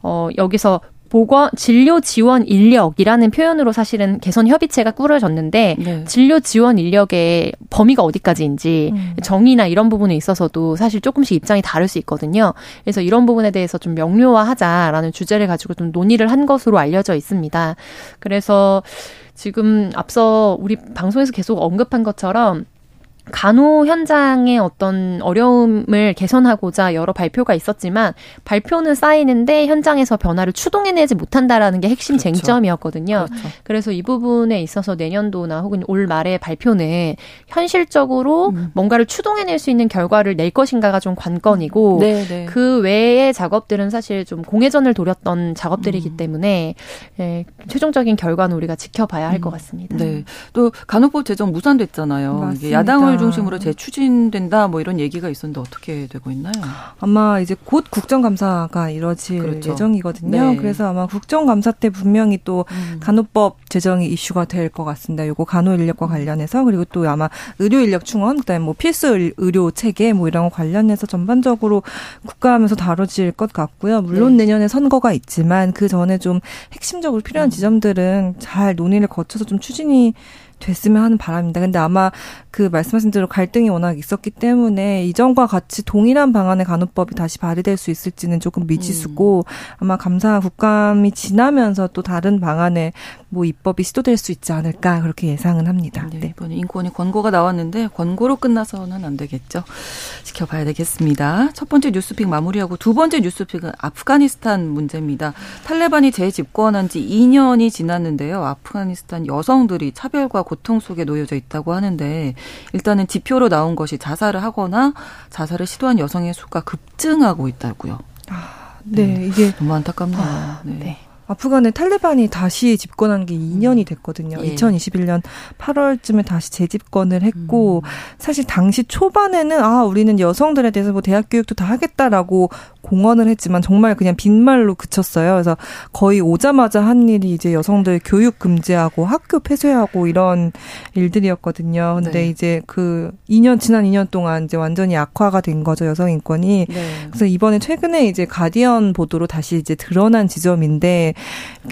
어 여기서 보건 진료 지원 인력이라는 표현으로 사실은 개선 협의체가 꾸려졌는데 네. 진료 지원 인력의 범위가 어디까지인지 음. 정의나 이런 부분에 있어서도 사실 조금씩 입장이 다를 수 있거든요. 그래서 이런 부분에 대해서 좀 명료화하자라는 주제를 가지고 좀 논의를 한 것으로 알려져 있습니다. 그래서 지금 앞서 우리 방송에서 계속 언급한 것처럼 간호 현장의 어떤 어려움을 개선하고자 여러 발표가 있었지만 발표는 쌓이는데 현장에서 변화를 추동해내지 못한다라는 게 핵심 그렇죠. 쟁점이었거든요. 그렇죠. 그래서 이 부분에 있어서 내년도나 혹은 올 말에 발표는 현실적으로 음. 뭔가를 추동해낼 수 있는 결과를 낼 것인가가 좀 관건이고 네네. 네. 그 외의 작업들은 사실 좀 공회전을 돌렸던 작업들이기 음. 때문에 예, 최종적인 결과는 우리가 지켜봐야 할것 음. 같습니다. 네. 또 간호법 제정 무산됐잖아요. 맞습니다. 야당을 중심으로 재추진된다 뭐 이런 얘기가 있었는데 어떻게 되고 있나요? 아마 이제 곧 국정감사가 이뤄질 그렇죠. 예정이거든요. 네. 그래서 아마 국정감사 때 분명히 또 음. 간호법 제정이 이슈가 될 것 같습니다. 요거 간호 인력과 음. 관련해서 그리고 또 아마 의료 인력 충원 그다음에 뭐 필수 의료 체계 뭐 이런 거 관련해서 전반적으로 국가하면서 다뤄질 것 같고요. 물론 네. 내년에 선거가 있지만 그 전에 좀 핵심적으로 필요한 음. 지점들은 잘 논의를 거쳐서 좀 추진이 됐으면 하는 바람입니다. 근데 아마 그 말씀하신 대로 갈등이 워낙 있었기 때문에 이전과 같이 동일한 방안의 간호법이 다시 발의될 수 있을지는 조금 미지수고 음. 아마 감사 국감이 지나면서 또 다른 방안의 뭐 입법이 시도될 수 있지 않을까 그렇게 예상은 합니다. 네, 네. 이번에 인권위 권고가 나왔는데 권고로 끝나서는 안 되겠죠. 지켜봐야 되겠습니다. 첫 번째 뉴스픽 마무리하고 두 번째 뉴스픽은 아프가니스탄 문제입니다. 탈레반이 재집권한 지 2년이 지났는데요. 아프가니스탄 여성들이 차별과 고통 속에 놓여져 있다고 하는데 일단은 지표로 나온 것이 자살을 하거나 자살을 시도한 여성의 수가 급증하고 있다고요. 아, 네, 네. 이게 너무 안타깝네요. 아, 네. 네. 아프간의 탈레반이 다시 집권한 게 2년이 됐거든요. 예. 2021년 8월쯤에 다시 재집권을 했고 음. 사실 당시 초반에는 아 우리는 여성들에 대해서 뭐 대학 교육도 다 하겠다라고 공언을 했지만 정말 그냥 빈말로 그쳤어요. 그래서 거의 오자마자 한 일이 이제 여성들 교육 금지하고 학교 폐쇄하고 이런 일들이었거든요. 근데 네. 이제 그 2년 지난 2년 동안 이제 완전히 악화가 된 거죠 여성 인권이. 네. 그래서 이번에 최근에 이제 가디언 보도로 다시 이제 드러난 지점인데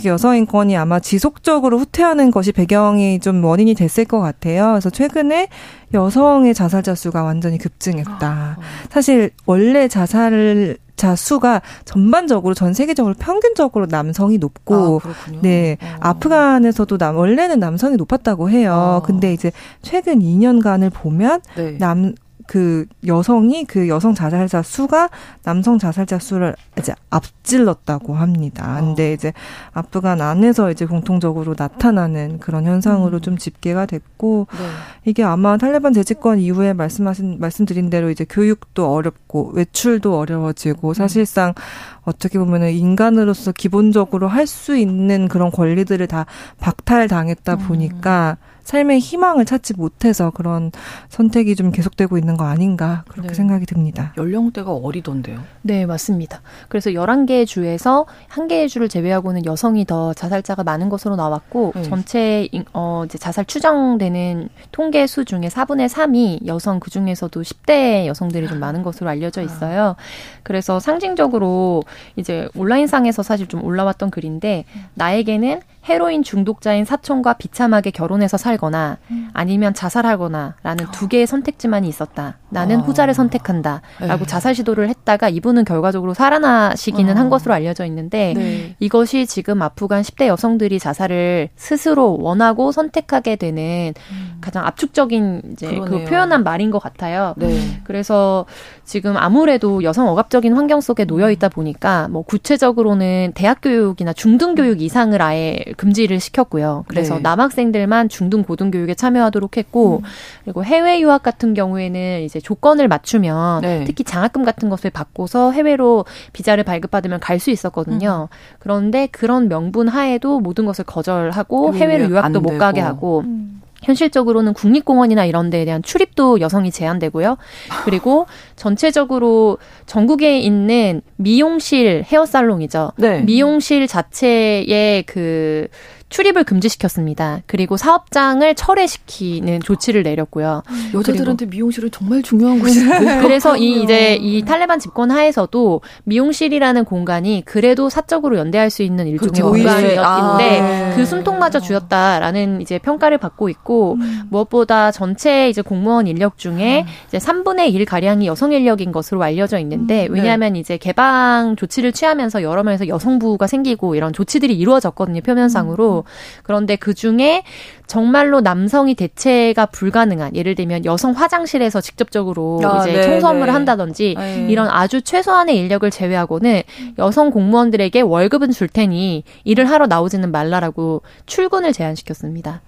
여성 인권이 아마 지속적으로 후퇴하는 것이 배경이 좀 원인이 됐을 것 같아요. 그래서 최근에 여성의 자살자 수가 완전히 급증했다. 아. 사실 원래 자살을 자 수가 전반적으로 전 세계적으로 평균적으로 남성이 높고 아, 네 어. 아프간에서도 남 원래는 남성이 높았다고 해요. 어. 근데 이제 최근 2년간을 보면 네. 남 그 여성이 그 여성 자살자 수가 남성 자살자 수를 이제 앞질렀다고 합니다. 근데 어. 이제 아프간 안에서 이제 공통적으로 나타나는 그런 현상으로 음. 좀 집계가 됐고 네. 이게 아마 탈레반 재집권 이후에 말씀하신 말씀드린 대로 이제 교육도 어렵고 외출도 어려워지고 음. 사실상 어떻게 보면은 인간으로서 기본적으로 할 수 있는 그런 권리들을 다 박탈당했다 보니까 음. 삶의 희망을 찾지 못해서 그런 선택이 좀 계속되고 있는 거 아닌가 그렇게 네. 생각이 듭니다. 연령대가 어리던데요? 네, 맞습니다. 그래서 11개 주에서 1개의 주를 제외하고는 여성이 더 자살자가 많은 것으로 나왔고 네. 전체 어 이제 자살 추정되는 통계 수 중에 4분의 3이 여성 그 중에서도 10대 여성들이 좀 많은 것으로 알려져 있어요. 그래서 상징적으로 이제 온라인상에서 사실 좀 올라왔던 글인데 나에게는 헤로인 중독자인 사촌과 비참하게 결혼해서 살거나 음. 아니면 자살하거나라는 두 개의 선택지만이 있었다. 나는 아. 후자를 선택한다라고 네. 자살 시도를 했다가 이분은 결과적으로 살아나시기는 아. 한 것으로 알려져 있는데 네. 이것이 지금 아프간 10대 여성들이 자살을 스스로 원하고 선택하게 되는 음. 가장 압축적인 이제 그 그러네요. 그 표현한 말인 것 같아요. 네. 그래서 지금 아무래도 여성 억압적인 환경 속에 놓여 있다 보니까 뭐 구체적으로는 대학 교육이나 중등 교육 이상을 아예 금지를 시켰고요. 그래서 네. 남학생들만 중등 고등 교육에 참여하도록 했고 음. 그리고 해외 유학 같은 경우에는 이제 조건을 맞추면 네. 특히 장학금 같은 것을 받고서 해외로 비자를 발급받으면 갈 수 있었거든요. 음. 그런데 그런 명분 하에도 모든 것을 거절하고 해외로 유학도 못 가게 하고 음. 현실적으로는 국립공원이나 이런 데에 대한 출입도 여성이 제한되고요. 그리고 전체적으로 전국에 있는 미용실 헤어살롱이죠. 네. 미용실 자체의 그 출입을 금지시켰습니다. 그리고 사업장을 철회시키는 조치를 내렸고요. 여자들한테 미용실은 정말 중요한 곳인데. (laughs) 그래서 이 이제 이 탈레반 집권 하에서도 미용실이라는 공간이 그래도 사적으로 연대할 수 있는 일종의 그렇죠. 공간이었는데 아, 네. 그 숨통마저 주었다라는 이제 평가를 받고 있고 음. 무엇보다 전체 이제 공무원 인력 중에 음. 이제 3분의 1 가량이 여성 인력인 것으로 알려져 있는데 음. 왜냐하면 네. 이제 개방 조치를 취하면서 여러 면에서 여성부가 생기고 이런 조치들이 이루어졌거든요 표면상으로. 그런데 그 중에 정말로 남성이 대체가 불가능한 예를 들면 여성 화장실에서 직접적으로 아, 이제 네, 청소 업무를 네. 한다든지 네. 이런 아주 최소한의 인력을 제외하고는 여성 공무원들에게 월급은 줄 테니 일을 하러 나오지는 말라라고 출근을 제한시켰습니다.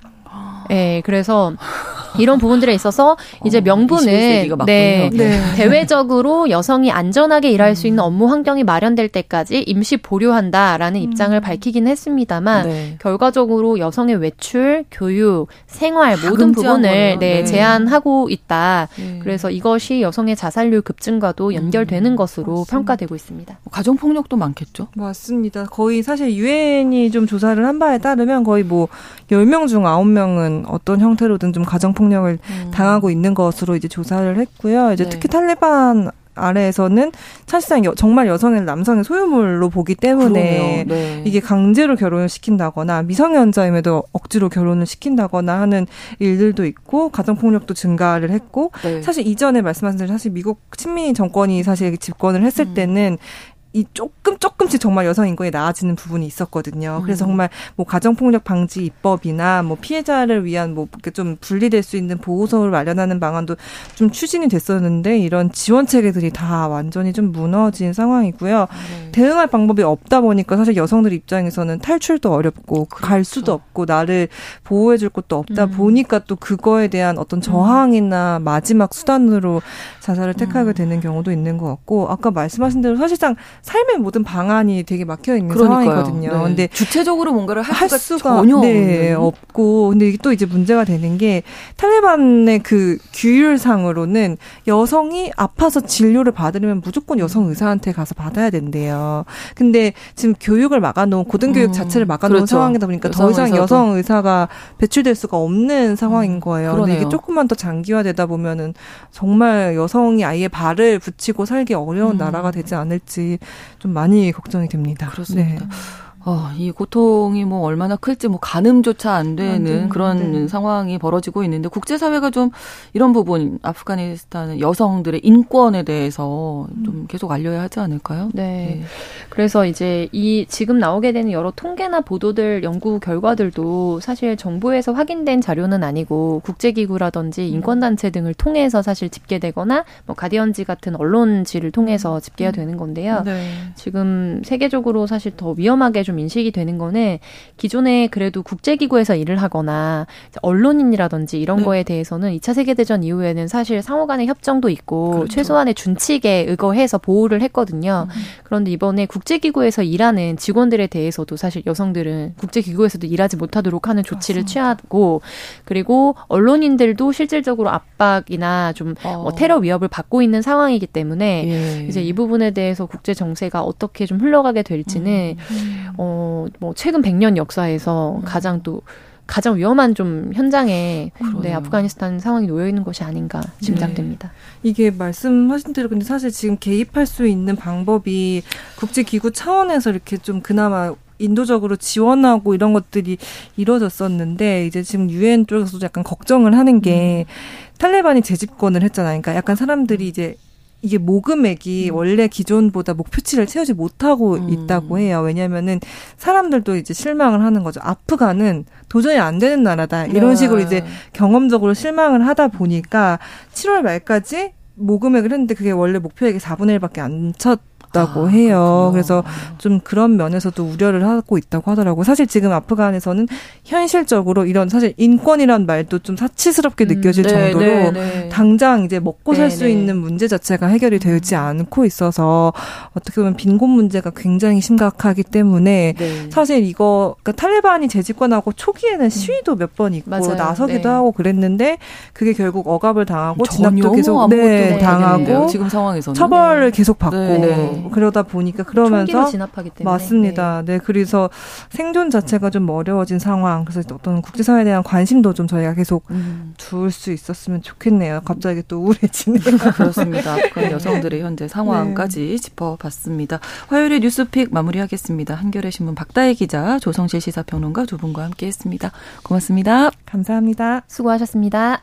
예, 네, 그래서 이런 부분들에 있어서 이제 어, 명분은 네, 네, 대외적으로 여성이 안전하게 일할 수 있는 업무 환경이 마련될 때까지 임시 보류한다라는 음. 입장을 밝히긴 했습니다만 네. 결과적으로 여성의 외출, 교육, 생활 모든 부분을 네, 네, 제한하고 있다. 네. 그래서 이것이 여성의 자살률 급증과도 연결되는 음, 것으로 맞습니다. 평가되고 있습니다. 가정 폭력도 많겠죠? 맞습니다. 거의 사실 유엔이 좀 조사를 한 바에 따르면 거의 뭐 10명 중 9명은 어떤 형태로든 좀 가정 폭력을 음. 당하고 있는 것으로 이제 조사를 했고요. 이제 네. 특히 탈레반 아래에서는 사실상 여, 정말 여성을 남성의 소유물로 보기 때문에 네. 이게 강제로 결혼을 시킨다거나 미성년자임에도 억지로 결혼을 시킨다거나 하는 일들도 있고 가정폭력도 증가를 했고 네. 사실 이전에 말씀하신 대로 사실 미국 친미 정권이 사실 집권을 했을 음. 때는 이 조금 조금씩 정말 여성 인권이 나아지는 부분이 있었거든요. 그래서 음. 정말 뭐 가정폭력 방지 입법이나 뭐 피해자를 위한 뭐 이렇게 좀 분리될 수 있는 보호소를 마련하는 방안도 좀 추진이 됐었는데 이런 지원 체계들이 다 완전히 좀 무너진 상황이고요. 네. 대응할 방법이 없다 보니까 사실 여성들 입장에서는 탈출도 어렵고 그렇죠. 갈 수도 없고 나를 보호해 줄 곳도 없다 음. 보니까 또 그거에 대한 어떤 저항이나 마지막 수단으로 자살을 택하게 음. 되는 경우도 있는 것 같고 아까 말씀하신 대로 사실상 삶의 모든 방안이 되게 막혀 있는 상황이거든요. 네. 근데 주체적으로 뭔가를 할, 할 수가, 전혀 네, 없고 근데 이게 또 이제 문제가 되는 게 탈레반의 그 규율상으로는 여성이 아파서 진료를 받으려면 무조건 여성 의사한테 가서 받아야 된대요. 근데 지금 교육을 막아놓은 고등교육 음, 자체를 막아놓은 그렇죠. 상황이다 보니까 더 이상 의사도. 여성 의사가 배출될 수가 없는 상황인 음, 거예요. 음, 근데 이게 조금만 더 장기화되다 보면은 정말 여성이 아예 발을 붙이고 살기 어려운 음. 나라가 되지 않을지 좀 많이 걱정이 됩니다. 그렇습니다. 네. 어, 이 고통이 뭐 얼마나 클지 뭐 가늠조차 안 되는 안 그런 네. 상황이 벌어지고 있는데 국제사회가 좀 이런 부분 아프가니스탄 여성들의 인권에 대해서 좀 음. 계속 알려야 하지 않을까요? 네. 네. 그래서 이제 이 지금 나오게 되는 여러 통계나 보도들 연구 결과들도 사실 정부에서 확인된 자료는 아니고 국제기구라든지 음. 인권단체 등을 통해서 사실 집계되거나 뭐 가디언지 같은 언론지를 통해서 집계가 음. 되는 건데요. 네. 지금 세계적으로 사실 더 위험하게 좀좀 인식이 되는 거는 기존에 그래도 국제기구에서 일을 하거나 언론인이라든지 이런 네. 거에 대해서는 2차 세계대전 이후에는 사실 상호 간의 협정도 있고 그렇죠. 최소한의 준칙에 의거해서 보호를 했거든요. 음. 그런데 이번에 국제기구에서 일하는 직원들에 대해서도 사실 여성들은 국제기구에서도 일하지 못하도록 하는 조치를 맞습니다. 취하고 그리고 언론인들도 실질적으로 압박이나 좀 어. 뭐 테러 위협을 받고 있는 상황이기 때문에 예. 이제 이 부분에 대해서 국제 정세가 어떻게 좀 흘러가게 될지는 음. 어 뭐 최근 100년 역사에서 음. 가장 또 가장 위험한 좀 현장에 네, 아프가니스탄 상황이 놓여 있는 것이 아닌가 짐작됩니다. 네. 이게 말씀하신 대로 근데 사실 지금 개입할 수 있는 방법이 국제기구 차원에서 이렇게 좀 그나마 인도적으로 지원하고 이런 것들이 이루어졌었는데 이제 지금 유엔 쪽에서도 약간 걱정을 하는 게 음. 탈레반이 재집권을 했잖아요. 그러니까 약간 사람들이 이제 이게 모금액이 음. 원래 기존보다 목표치를 채우지 못하고 음. 있다고 해요. 왜냐면은 사람들도 이제 실망을 하는 거죠. 아프간은 도저히 안 되는 나라다. 이런 네. 식으로 이제 경험적으로 실망을 하다 보니까 7월 말까지 모금액을 했는데 그게 원래 목표액의 4분의 1밖에 안 쳤. 있다고 아, 해요. 그렇구나. 그래서 좀 그런 면에서도 우려를 하고 있다고 하더라고요. 사실 지금 아프간에서는 현실적으로 이런 사실 인권이란 말도 좀 사치스럽게 음, 느껴질 네, 정도로 네, 네. 당장 이제 먹고 살수 네, 네. 있는 문제 자체가 해결이 되지 음. 않고 있어서 어떻게 보면 빈곤 문제가 굉장히 심각하기 때문에 네. 사실 이거 그러니까 탈레반이 재집권하고 초기에는 음. 시위도 몇 번 있고 맞아요. 나서기도 하고 그랬는데 그게 결국 억압을 당하고 진압도 계속 네, 당하고 지금 상황에서는 처벌을 계속 받고 그러다 보니까 그러면서 진압하기 때문에 맞습니다. 네. 네. 그래서 생존 자체가 좀 어려워진 상황. 그래서 어떤 국제사회에 대한 관심도 좀 저희가 계속 음. 둘 수 있었으면 좋겠네요. 갑자기 또 우울해지네요. (laughs) 그렇습니다. 그런 여성들의 현재 상황까지 네. 짚어봤습니다. 화요일에 뉴스픽 마무리하겠습니다. 한겨레 신문 박다혜 기자, 조성실 시사평론가 두 분과 함께했습니다. 고맙습니다. 감사합니다. 수고하셨습니다.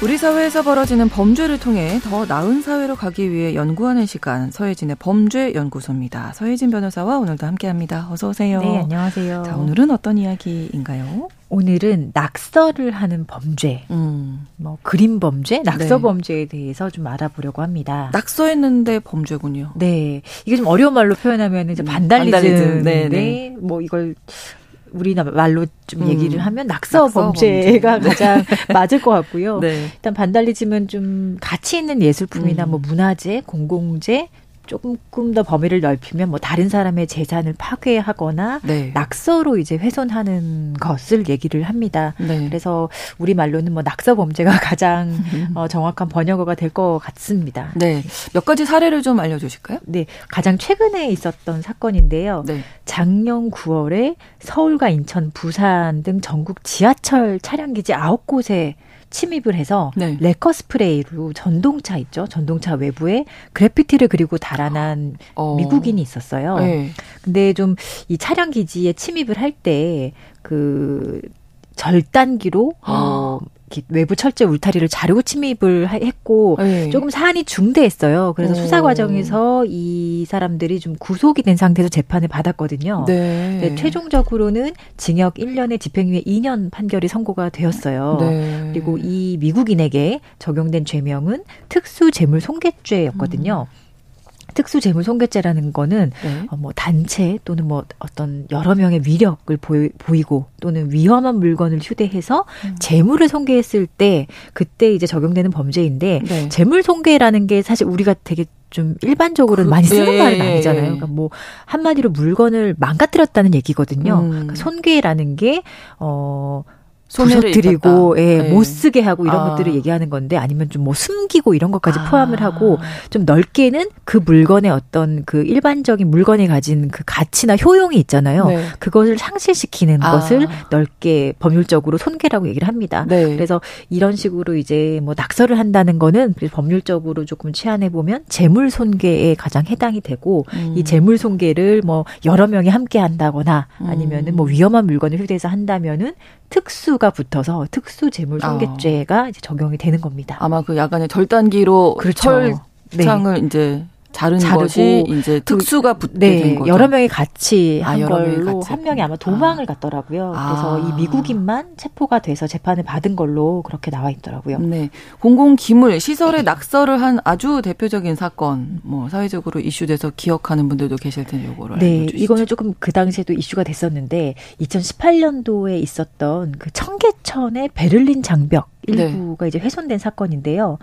우리 사회에서 벌어지는 범죄를 통해 더 나은 사회로 가기 위해 연구하는 시간 서혜진의 범죄 연구소입니다. 서혜진 변호사와 오늘도 함께합니다. 어서 오세요. 네, 안녕하세요. 자, 오늘은 어떤 이야기인가요? 오늘은 낙서를 하는 범죄, 음. 뭐 그림 범죄, 낙서 네. 범죄에 대해서 좀 알아보려고 합니다. 낙서했는데 범죄군요. 네, 이게 좀 어려운 말로 표현하면 이제 음, 반달리즘, 반달리즘. 네, 네. 뭐 이걸 우리나 말로 좀 음. 얘기를 하면 낙서, 낙서 범죄가 범죄. 가장 (laughs) 맞을 것 같고요. 네. 일단 반달리즘은 좀 가치 있는 예술품이나 음. 뭐 문화재, 공공재, 조금 더 범위를 넓히면 뭐 다른 사람의 재산을 파괴하거나 네. 낙서로 이제 훼손하는 것을 얘기를 합니다. 네. 그래서 우리 말로는 뭐 낙서 범죄가 (laughs) 가장 어, 정확한 번역어가 될 것 같습니다. 네. 몇 가지 사례를 좀 알려주실까요? 네. 가장 최근에 있었던 사건인데요. 네. 작년 9월에 서울과 인천, 부산 등 전국 지하철 차량 기지 9곳에 침입을 해서 네. 레커 스프레이로 전동차 있죠. 전동차 외부에 그래피티를 그리고 달아난 어. 미국인이 있었어요. 네. 근데 좀 이 차량 기지에 침입을 할 때 그 절단기로 어, 외부 철제 울타리를 자르고 침입을 했고 네. 조금 사안이 중대했어요. 그래서 오. 수사 과정에서 이 사람들이 좀 구속이 된 상태에서 재판을 받았거든요. 네. 네, 최종적으로는 징역 1년에 집행유예 2년 판결이 선고가 되었어요. 네. 그리고 이 미국인에게 적용된 죄명은 특수 재물 손괴죄였거든요. 음. 특수재물손괴죄라는 거는 네. 어, 뭐 단체 또는 뭐 어떤 여러 명의 위력을 보이, 보이 고 또는 위험한 물건을 휴대해서 음. 재물을 손괴했을 때 그때 이제 적용되는 범죄인데 네. 재물 손괴라는 게 사실 우리가 되게 좀 일반적으로는 그, 많이 쓰는 예, 말은 아니잖아요. 그러니까 뭐 한마디로 물건을 망가뜨렸다는 얘기거든요. 음. 그러니까 손괴라는 게 어. 부서뜨리고 예, 네. 못 쓰게 하고 이런 아. 것들을 얘기하는 건데 아니면 좀 뭐 숨기고 이런 것까지 아. 포함을 하고 좀 넓게는 그 물건의 어떤 그 일반적인 물건이 가진 그 가치나 효용이 있잖아요. 네. 그것을 상실시키는 아. 것을 넓게 법률적으로 손괴라고 얘기를 합니다. 네. 그래서 이런 식으로 이제 뭐 낙서를 한다는 거는 법률적으로 조금 치안해 보면 재물 손괴에 가장 해당이 되고 음. 이 재물 손괴를 뭐 여러 명이 함께 한다거나 아니면은 뭐 음. 위험한 물건을 휴대해서 한다면은 특수가 붙어서 특수 재물 손괴죄가 어. 이제 적용이 되는 겁니다. 아마 그 야간에 절단기로 그렇죠. 철 창을 네. 이제 자른 것이 이제 그 특수가 붙게 네, 된 거죠. 여러 명이 같이 아, 한 아, 걸로 같이. 한 명이 아마 도망을 아. 갔더라고요. 그래서 아. 이 미국인만 체포가 돼서 재판을 받은 걸로 그렇게 나와 있더라고요. 네. 공공 기물 시설에 낙서를 한 아주 대표적인 사건 뭐 사회적으로 이슈돼서 기억하는 분들도 계실 텐데 요거를 네, 이거는 조금 그 당시에도 이슈가 됐었는데 2018년도에 있었던 그 청계천의 베를린 장벽 일부가 네. 이제 훼손된 사건인데요.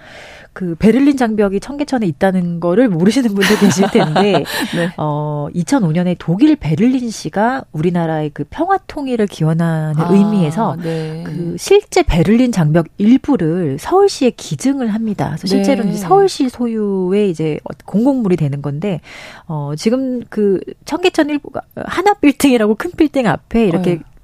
그 베를린 장벽이 청계천에 있다는 거를 모르시는 분들 계실 텐데, (laughs) 네. 어, 2005년에 독일 베를린시가 우리나라의 그 평화 통일을 기원하는 아, 의미에서 네. 그 실제 베를린 장벽 일부를 서울시에 기증을 합니다. 그래서 실제로는 네. 서울시 소유의 이제 공공물이 되는 건데, 어, 지금 그 청계천 일부가 하나 빌딩이라고 큰 빌딩 앞에 이렇게 어.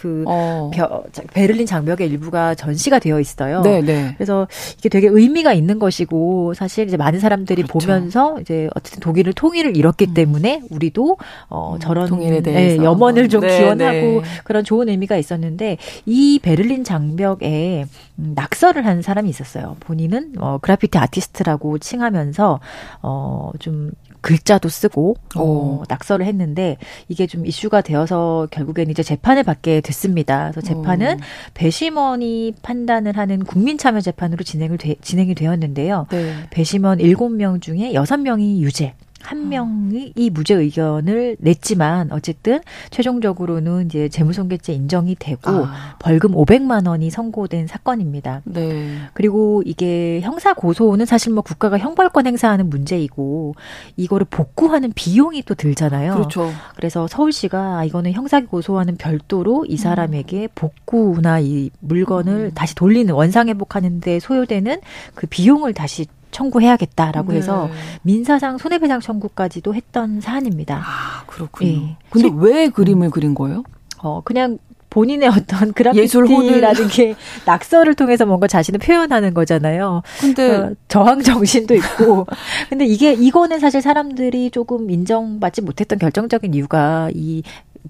그 어. 벼, 베를린 장벽의 일부가 전시가 되어 있어요. 네, 네. 그래서 이게 되게 의미가 있는 것이고 사실 이제 많은 사람들이 그렇죠. 보면서 이제 어쨌든 독일을 통일을 이뤘기 음. 때문에 우리도 어 음, 저런 통일에 대해서 네, 염원을 좀 네, 기원하고 네. 그런 좋은 의미가 있었는데 이 베를린 장벽에 음, 낙서를 한 사람이 있었어요. 본인은 어 그래피티 아티스트라고 칭하면서 어좀 글자도 쓰고 어, 낙서를 했는데 이게 좀 이슈가 되어서 결국엔 이제 재판을 받게 됐습니다. 그래서 재판은 오. 배심원이 판단을 하는 국민참여 재판으로 진행을 되, 진행이 되었는데요. 네. 배심원 7명 중에 6명이 유죄. 한 명이 이 무죄 의견을 냈지만 어쨌든 최종적으로는 이제 재무손괴죄 인정이 되고 아. 벌금 500만 원이 선고된 사건입니다. 네. 그리고 이게 형사 고소는 사실 뭐 국가가 형벌권 행사하는 문제이고 이거를 복구하는 비용이 또 들잖아요. 그렇죠. 그래서 서울시가 아, 이거는 형사 고소와는 별도로 이 음. 사람에게 복구나 이 물건을 음. 다시 돌리는 원상 회복하는 데 소요되는 그 비용을 다시 청구해야겠다라고 네. 해서 민사상 손해배상 청구까지도 했던 사안입니다. 아 그렇군요. 예. 근데 시, 왜 그림을 그린 거예요? 어 그냥 본인의 어떤 (laughs) 그래피티라는 게 낙서를 통해서 뭔가 자신을 표현하는 거잖아요. 근데 어, 저항 정신도 있고. (laughs) 근데 이게 이거는 사실 사람들이 조금 인정받지 못했던 결정적인 이유가 이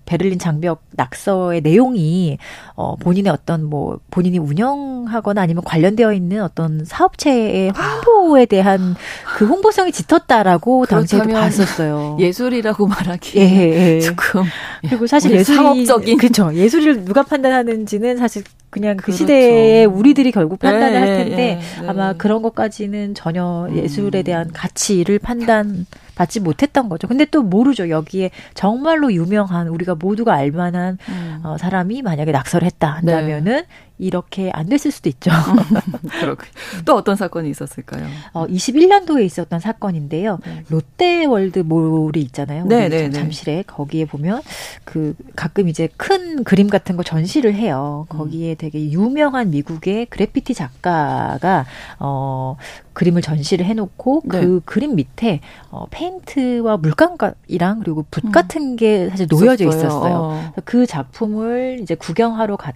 베를린 장벽 낙서의 내용이 어 본인의 어떤 뭐 본인이 운영하거나 아니면 관련되어 있는 어떤 사업체의 홍보에 대한 그 홍보성이 짙었다라고 당시에도 봤었어요. 예술이라고 말하기 예, 예. 조금 그리고 사실 예술이 상업적인 그렇죠. 예술을 누가 판단하는지는 사실 그냥 그 그렇죠. 시대에 우리들이 결국 판단을 네, 할 텐데 네, 네. 아마 그런 것까지는 전혀 예술에 대한 가치를 판단 받지 못했던 거죠. 근데 또 모르죠. 여기에 정말로 유명한 우리가 모두가 알만한 음. 어, 사람이 만약에 낙서를 했다 한다면은 네. 이렇게 안 됐을 수도 있죠. (laughs) 그렇군. 또 어떤 사건이 있었을까요? 어, 21년도에 있었던 사건인데요. 네. 롯데월드몰이 있잖아요. 네, 네, 네, 잠실에 거기에 보면 그 가끔 이제 큰 그림 같은 거 전시를 해요. 거기에 되게 유명한 미국의 그래피티 작가가 어 그림을 전시를 해놓고 네. 그 그림 밑에 어, 페인트와 물감이랑 그리고 붓 음. 같은 게 사실 놓여져 있었어요. 있었어요. 어. 그 작품을 이제 구경하러 갔.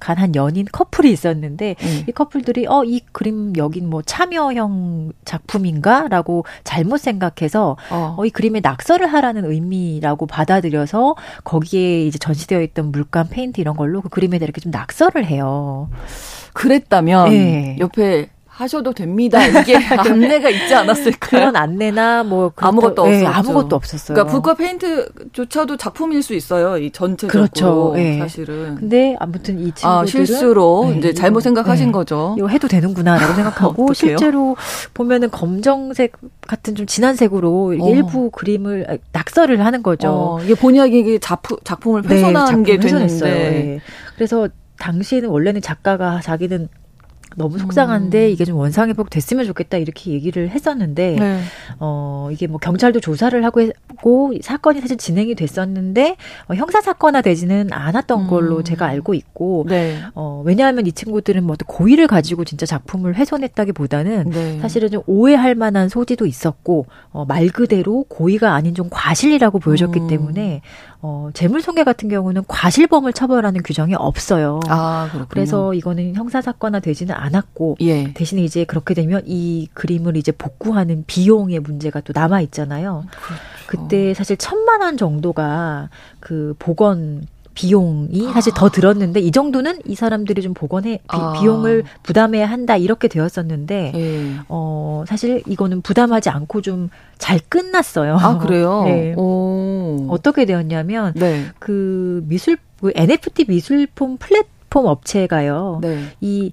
간 한 연인 커플이 있었는데 음. 이 커플들이 어 이 그림 여긴 뭐 참여형 작품인가라고 잘못 생각해서 어. 어, 이 그림에 낙서를 하라는 의미라고 받아들여서 거기에 이제 전시되어 있던 물감 페인트 이런 걸로 그 그림에 이렇게 좀 낙서를 해요. 그랬다면 네. 옆에 하셔도 됩니다. 이게 (laughs) 안내가 있지 않았을까요? 그런 안내나 뭐 아무것도 네, 없었죠. 아무것도 없었어요. 그러니까 붓과 페인트조차도 작품일 수 있어요. 이 전체적으로 그렇죠. 네. 사실은. 근데 아무튼 이 친구들은 아, 실수로 네, 이제 잘못 생각하신 네. 거죠. 이거 해도 되는구나라고 (laughs) 생각하고 실제로 보면은 검정색 같은 좀 진한 색으로 어. 일부 그림을 아, 낙서를 하는 거죠. 어, 이게 본의 아니게 작품 작품을 훼손한 네, 게 됐는데. 네. 그래서 당시에는 원래는 작가가 자기는 너무 속상한데 음. 이게 좀 원상 회복 됐으면 좋겠다 이렇게 얘기를 했었는데 네. 어 이게 뭐 경찰도 조사를 하고 했고 사건이 사실 진행이 됐었는데 어, 형사 사건화 되지는 않았던 음. 걸로 제가 알고 있고 네. 어 왜냐하면 이 친구들은 뭐 고의를 가지고 진짜 작품을 훼손했다기보다는 네. 사실은 좀 오해할 만한 소지도 있었고 어, 말 그대로 고의가 아닌 좀 과실이라고 보여졌기 음. 때문에 어, 재물손괴 같은 경우는 과실범을 처벌하는 규정이 없어요. 아, 그래서 이거는 형사사건화 되지는 않았고 예. 대신에 이제 그렇게 되면 이 그림을 이제 복구하는 비용의 문제가 또 남아 있잖아요. 그렇죠. 그때 사실 천만 원 정도가 그 복원 비용이 사실 더 들었는데 이 정도는 이 사람들이 좀 복원해 비, 아. 용을 부담해야 한다 이렇게 되었었는데 예. 어 사실 이거는 부담하지 않고 좀 잘 끝났어요. 아 그래요? (laughs) 네. 어떻게 되었냐면 네. 그 미술 그 NFT 미술품 플랫폼 업체가요. 네. 이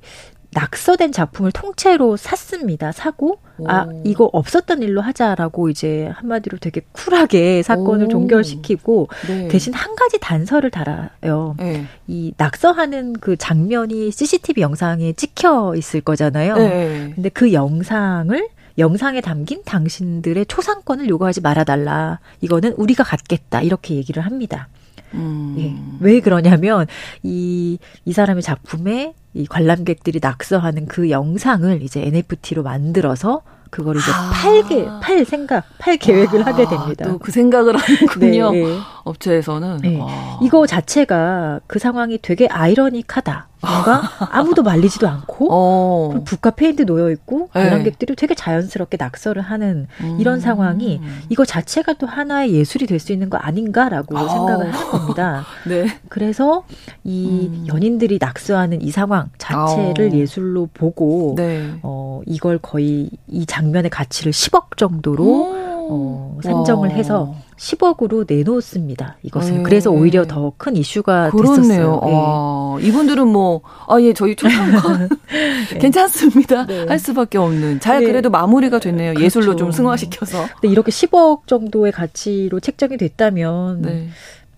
낙서된 작품을 통째로 샀습니다. 사고 오. 아 이거 없었던 일로 하자라고 이제 한마디로 되게 쿨하게 사건을 오. 종결시키고 네. 대신 한 가지 단서를 달아요. 네. 이 낙서하는 그 장면이 CCTV 영상에 찍혀 있을 거잖아요. 네. 근데 그 영상을 영상에 담긴 당신들의 초상권을 요구하지 말아달라. 이거는 우리가 갖겠다. 이렇게 얘기를 합니다. 음. 예. 왜 그러냐면 이, 이 사람의 작품에 이 관람객들이 낙서하는 그 영상을 이제 NFT로 만들어서 그거를 이제 아. 팔게 팔 생각 팔 계획을 아, 하게 됩니다. 또 그 생각을 하는군요. 네, 네. 업체에서는 네. 이거 자체가 그 상황이 되게 아이러닉하다. 뭔가 (laughs) 아무도 말리지도 않고 어. 북카 페인트 놓여 있고 네. 관람객들이 되게 자연스럽게 낙서를 하는 음. 이런 상황이 이거 자체가 또 하나의 예술이 될 수 있는 거 아닌가라고 어. 생각을 하는 겁니다. (laughs) 네. 그래서 이 음. 연인들이 낙서하는 이 상황 자체를 어. 예술로 보고 네. 어 이걸 거의 이 장면의 가치를 10억 정도로 어, 산정을 와. 해서 10억으로 내놓습니다. 이것을. 네. 그래서 오히려 더 큰 이슈가 그렇네요. 됐었어요. 네. 이분들은 뭐, 아, 예, 저희 초상권 (laughs) 네. (laughs) 괜찮습니다. 네. 할 수밖에 없는. 잘 네. 그래도 마무리가 됐네요. 그렇죠. 예술로 좀 승화시켜서. 근데 이렇게 10억 정도의 가치로 책정이 됐다면 네.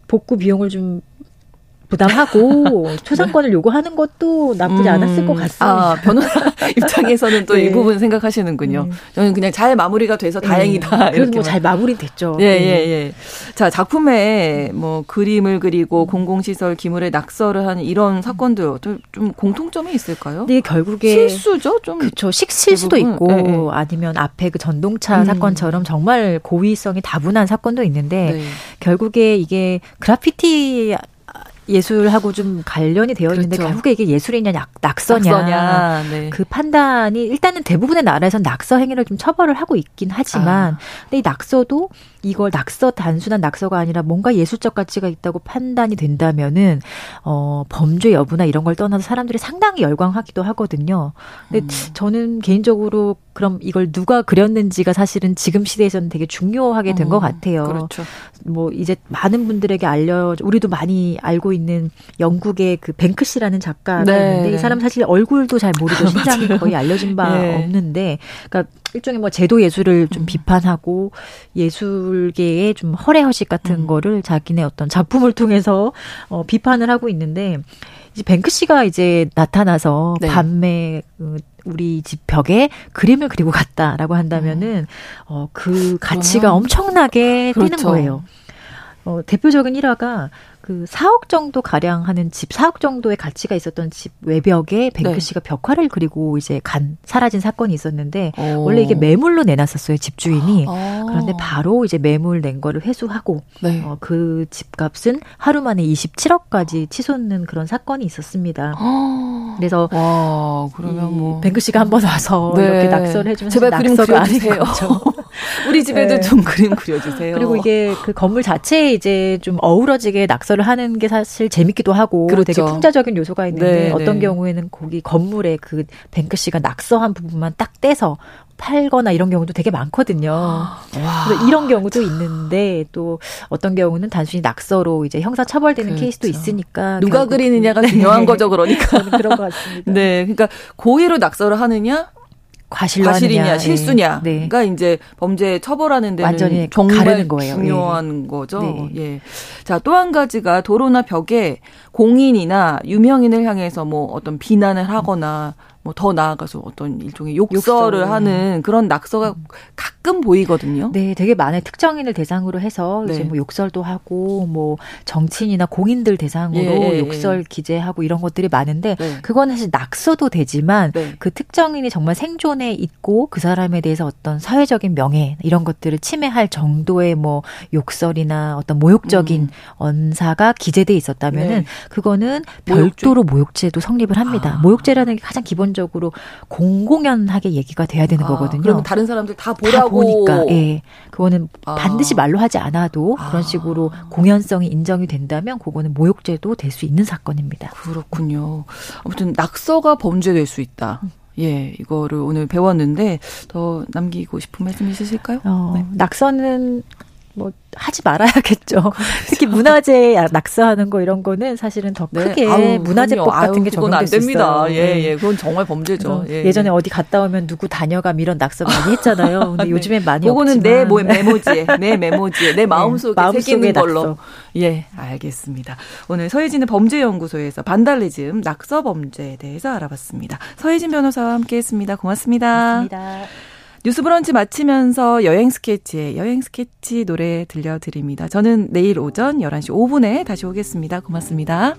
복구 비용을 좀 부담하고 (laughs) 초상권을 요구하는 것도 나쁘지 음, 않았을 것 같습니다. 아, 변호사 (laughs) (laughs) 입장에서는 또이 네. 부분 생각하시는군요. 음. 저는 그냥 잘 마무리가 돼서 네. 다행이다. 그래도 뭐잘 마무리됐죠. 예, 네. 예, 예. 자, 작품에 뭐 그림을 그리고 공공시설 기물에 낙서를 하는 이런 사건도 좀 공통점이 있을까요? 네, 결국에 실수죠, 좀. 그렇죠. 식실수도 있고 네, 네. 아니면 앞에 그 전동차 음. 사건처럼 정말 고의성이 다분한 사건도 있는데 네. 결국에 이게 그래피티 예술하고 좀 관련이 되어 있는데 그렇죠. 결국에 이게 예술이냐 낙서냐, 낙서냐 네. 그 판단이 일단은 대부분의 나라에선 낙서 행위를 좀 처벌을 하고 있긴 하지만 아. 근데 이 낙서도 이걸 낙서 단순한 낙서가 아니라 뭔가 예술적 가치가 있다고 판단이 된다면은 어 범죄 여부나 이런 걸 떠나서 사람들이 상당히 열광하기도 하거든요. 근데 음. 저는 개인적으로 그럼 이걸 누가 그렸는지가 사실은 지금 시대에서는 되게 중요하게 된것 음, 같아요. 그렇죠. 뭐 이제 많은 분들에게 알려 우리도 많이 알고 있는 영국의 그 뱅크시라는 작가가 네, 있는데 이 네. 사람 사실 얼굴도 잘 모르고 (laughs) 신장이 거의 알려진 바 네. 없는데 그러니까 일종의 뭐 제도 예술을 좀 음. 비판하고 예술 계의 좀 허례허식 같은 음. 거를 자기네 어떤 작품을 통해서 어 비판을 하고 있는데 이제 뱅크시가 이제 나타나서 네. 밤에 그 우리 집 벽에 그림을 그리고 갔다라고 한다면은 음. 어그 가치가 엄청나게 그렇죠. 뛰는 거예요. 어 대표적인 일화가 그 4억 정도 가량 하는 집, 4억 정도의 가치가 있었던 집 외벽에 뱅크 네. 씨가 벽화를 그리고 이제 간 사라진 사건이 있었는데 오. 원래 이게 매물로 내놨었어요 집주인이. 아. 그런데 바로 이제 매물 낸 거를 회수하고 네. 어, 그 집값은 하루 만에 27억까지 치솟는 그런 사건이 있었습니다. 아. 그래서 와, 그러면 뭐 뱅크 씨가 한번 와서 네. 이렇게 낙서를 해주면 제발 그림 그려주세요. (laughs) 우리 집에도 네. 좀 그림 그려주세요. 그리고 이게 그 건물 자체에 이제 좀 어우러지게 낙서 를 하는 게 사실 재밌기도 하고 그렇죠. 되게 풍자적인 요소가 있는데 네, 어떤 네. 경우에는 거기 건물에 그 뱅크 씨가 낙서한 부분만 딱 떼서 팔거나 이런 경우도 되게 많거든요. (gasps) 와. 그래서 이런 경우도 있는데 또 어떤 경우는 단순히 낙서로 이제 형사 처벌되는 그렇죠. 케이스도 있으니까 누가 그리느냐가 네. 중요한 (laughs) 거죠, 그러니까. 그런 것 같습니다. 네, 그러니까 고의로 낙서를 하느냐 과실로 과실이냐 하느냐. 실수냐가 네. 네. 이제 범죄 처벌하는 데는 완전히 정말 거예요. 중요한 네. 거죠. 네. 예. 자, 또 한 가지가 도로나 벽에 공인이나 유명인을 향해서 뭐 어떤 비난을 하거나 뭐 더 나아가서 어떤 일종의 욕설을 욕설. 하는 그런 낙서가 음. 가끔 보이거든요. 네, 되게 많은 특정인을 대상으로 해서 네. 이제 뭐 욕설도 하고 뭐 정치인이나 공인들 대상으로 예, 예, 예. 욕설 기재하고 이런 것들이 많은데 네. 그건 사실 낙서도 되지만 네. 그 특정인이 정말 생존에 있고 그 사람에 대해서 어떤 사회적인 명예 이런 것들을 침해할 정도의 뭐 욕설이나 어떤 모욕적인 음. 언사가 기재돼 있었다면은 네. 그거는 별도로 모욕죄도 성립을 합니다. 아. 모욕죄라는 게 가장 기본 적으로 공공연하게 얘기가 돼야 되는 아. 거거든요. 그러면 다른 사람들 다 보라고 다 보니까 예. 그거는 아. 반드시 말로 하지 않아도 그런 아. 식으로 공연성이 인정이 된다면 그거는 모욕죄도 될 수 있는 사건입니다. 그렇군요. 아무튼 낙서가 범죄될 수 있다. 음. 예, 이거를 오늘 배웠는데 더 남기고 싶은 말씀 있으실까요? 어, 네. 낙서는 뭐 하지 말아야겠죠. 그렇죠. (laughs) (laughs) 특히 문화재 낙서하는 거 이런 거는 사실은 더 네. 크게 네. 문화재법 아유, 같은 게 적용될 수 있어요. 예, 네. 예, 그건 정말 범죄죠. 예, 전에 예. 어디 갔다 오면 누구 다녀감 이런 낙서 많이 했잖아요. (laughs) 근데 네. 요즘엔 많이 그거는 내 뭐, 메모지에, 내 메모지에, 내 마음속에 네, 마음 새기는 걸로. 예, 알겠습니다. 오늘 서혜진의 범죄연구소에서 반달리즘, 낙서 범죄에 대해서 알아봤습니다. 서혜진 변호사와 함께했습니다. 고맙습니다. 고맙습니다. 뉴스 브런치 마치면서 여행 스케치의 여행 스케치 노래 들려드립니다. 저는 내일 오전 11시 5분에 다시 오겠습니다. 고맙습니다.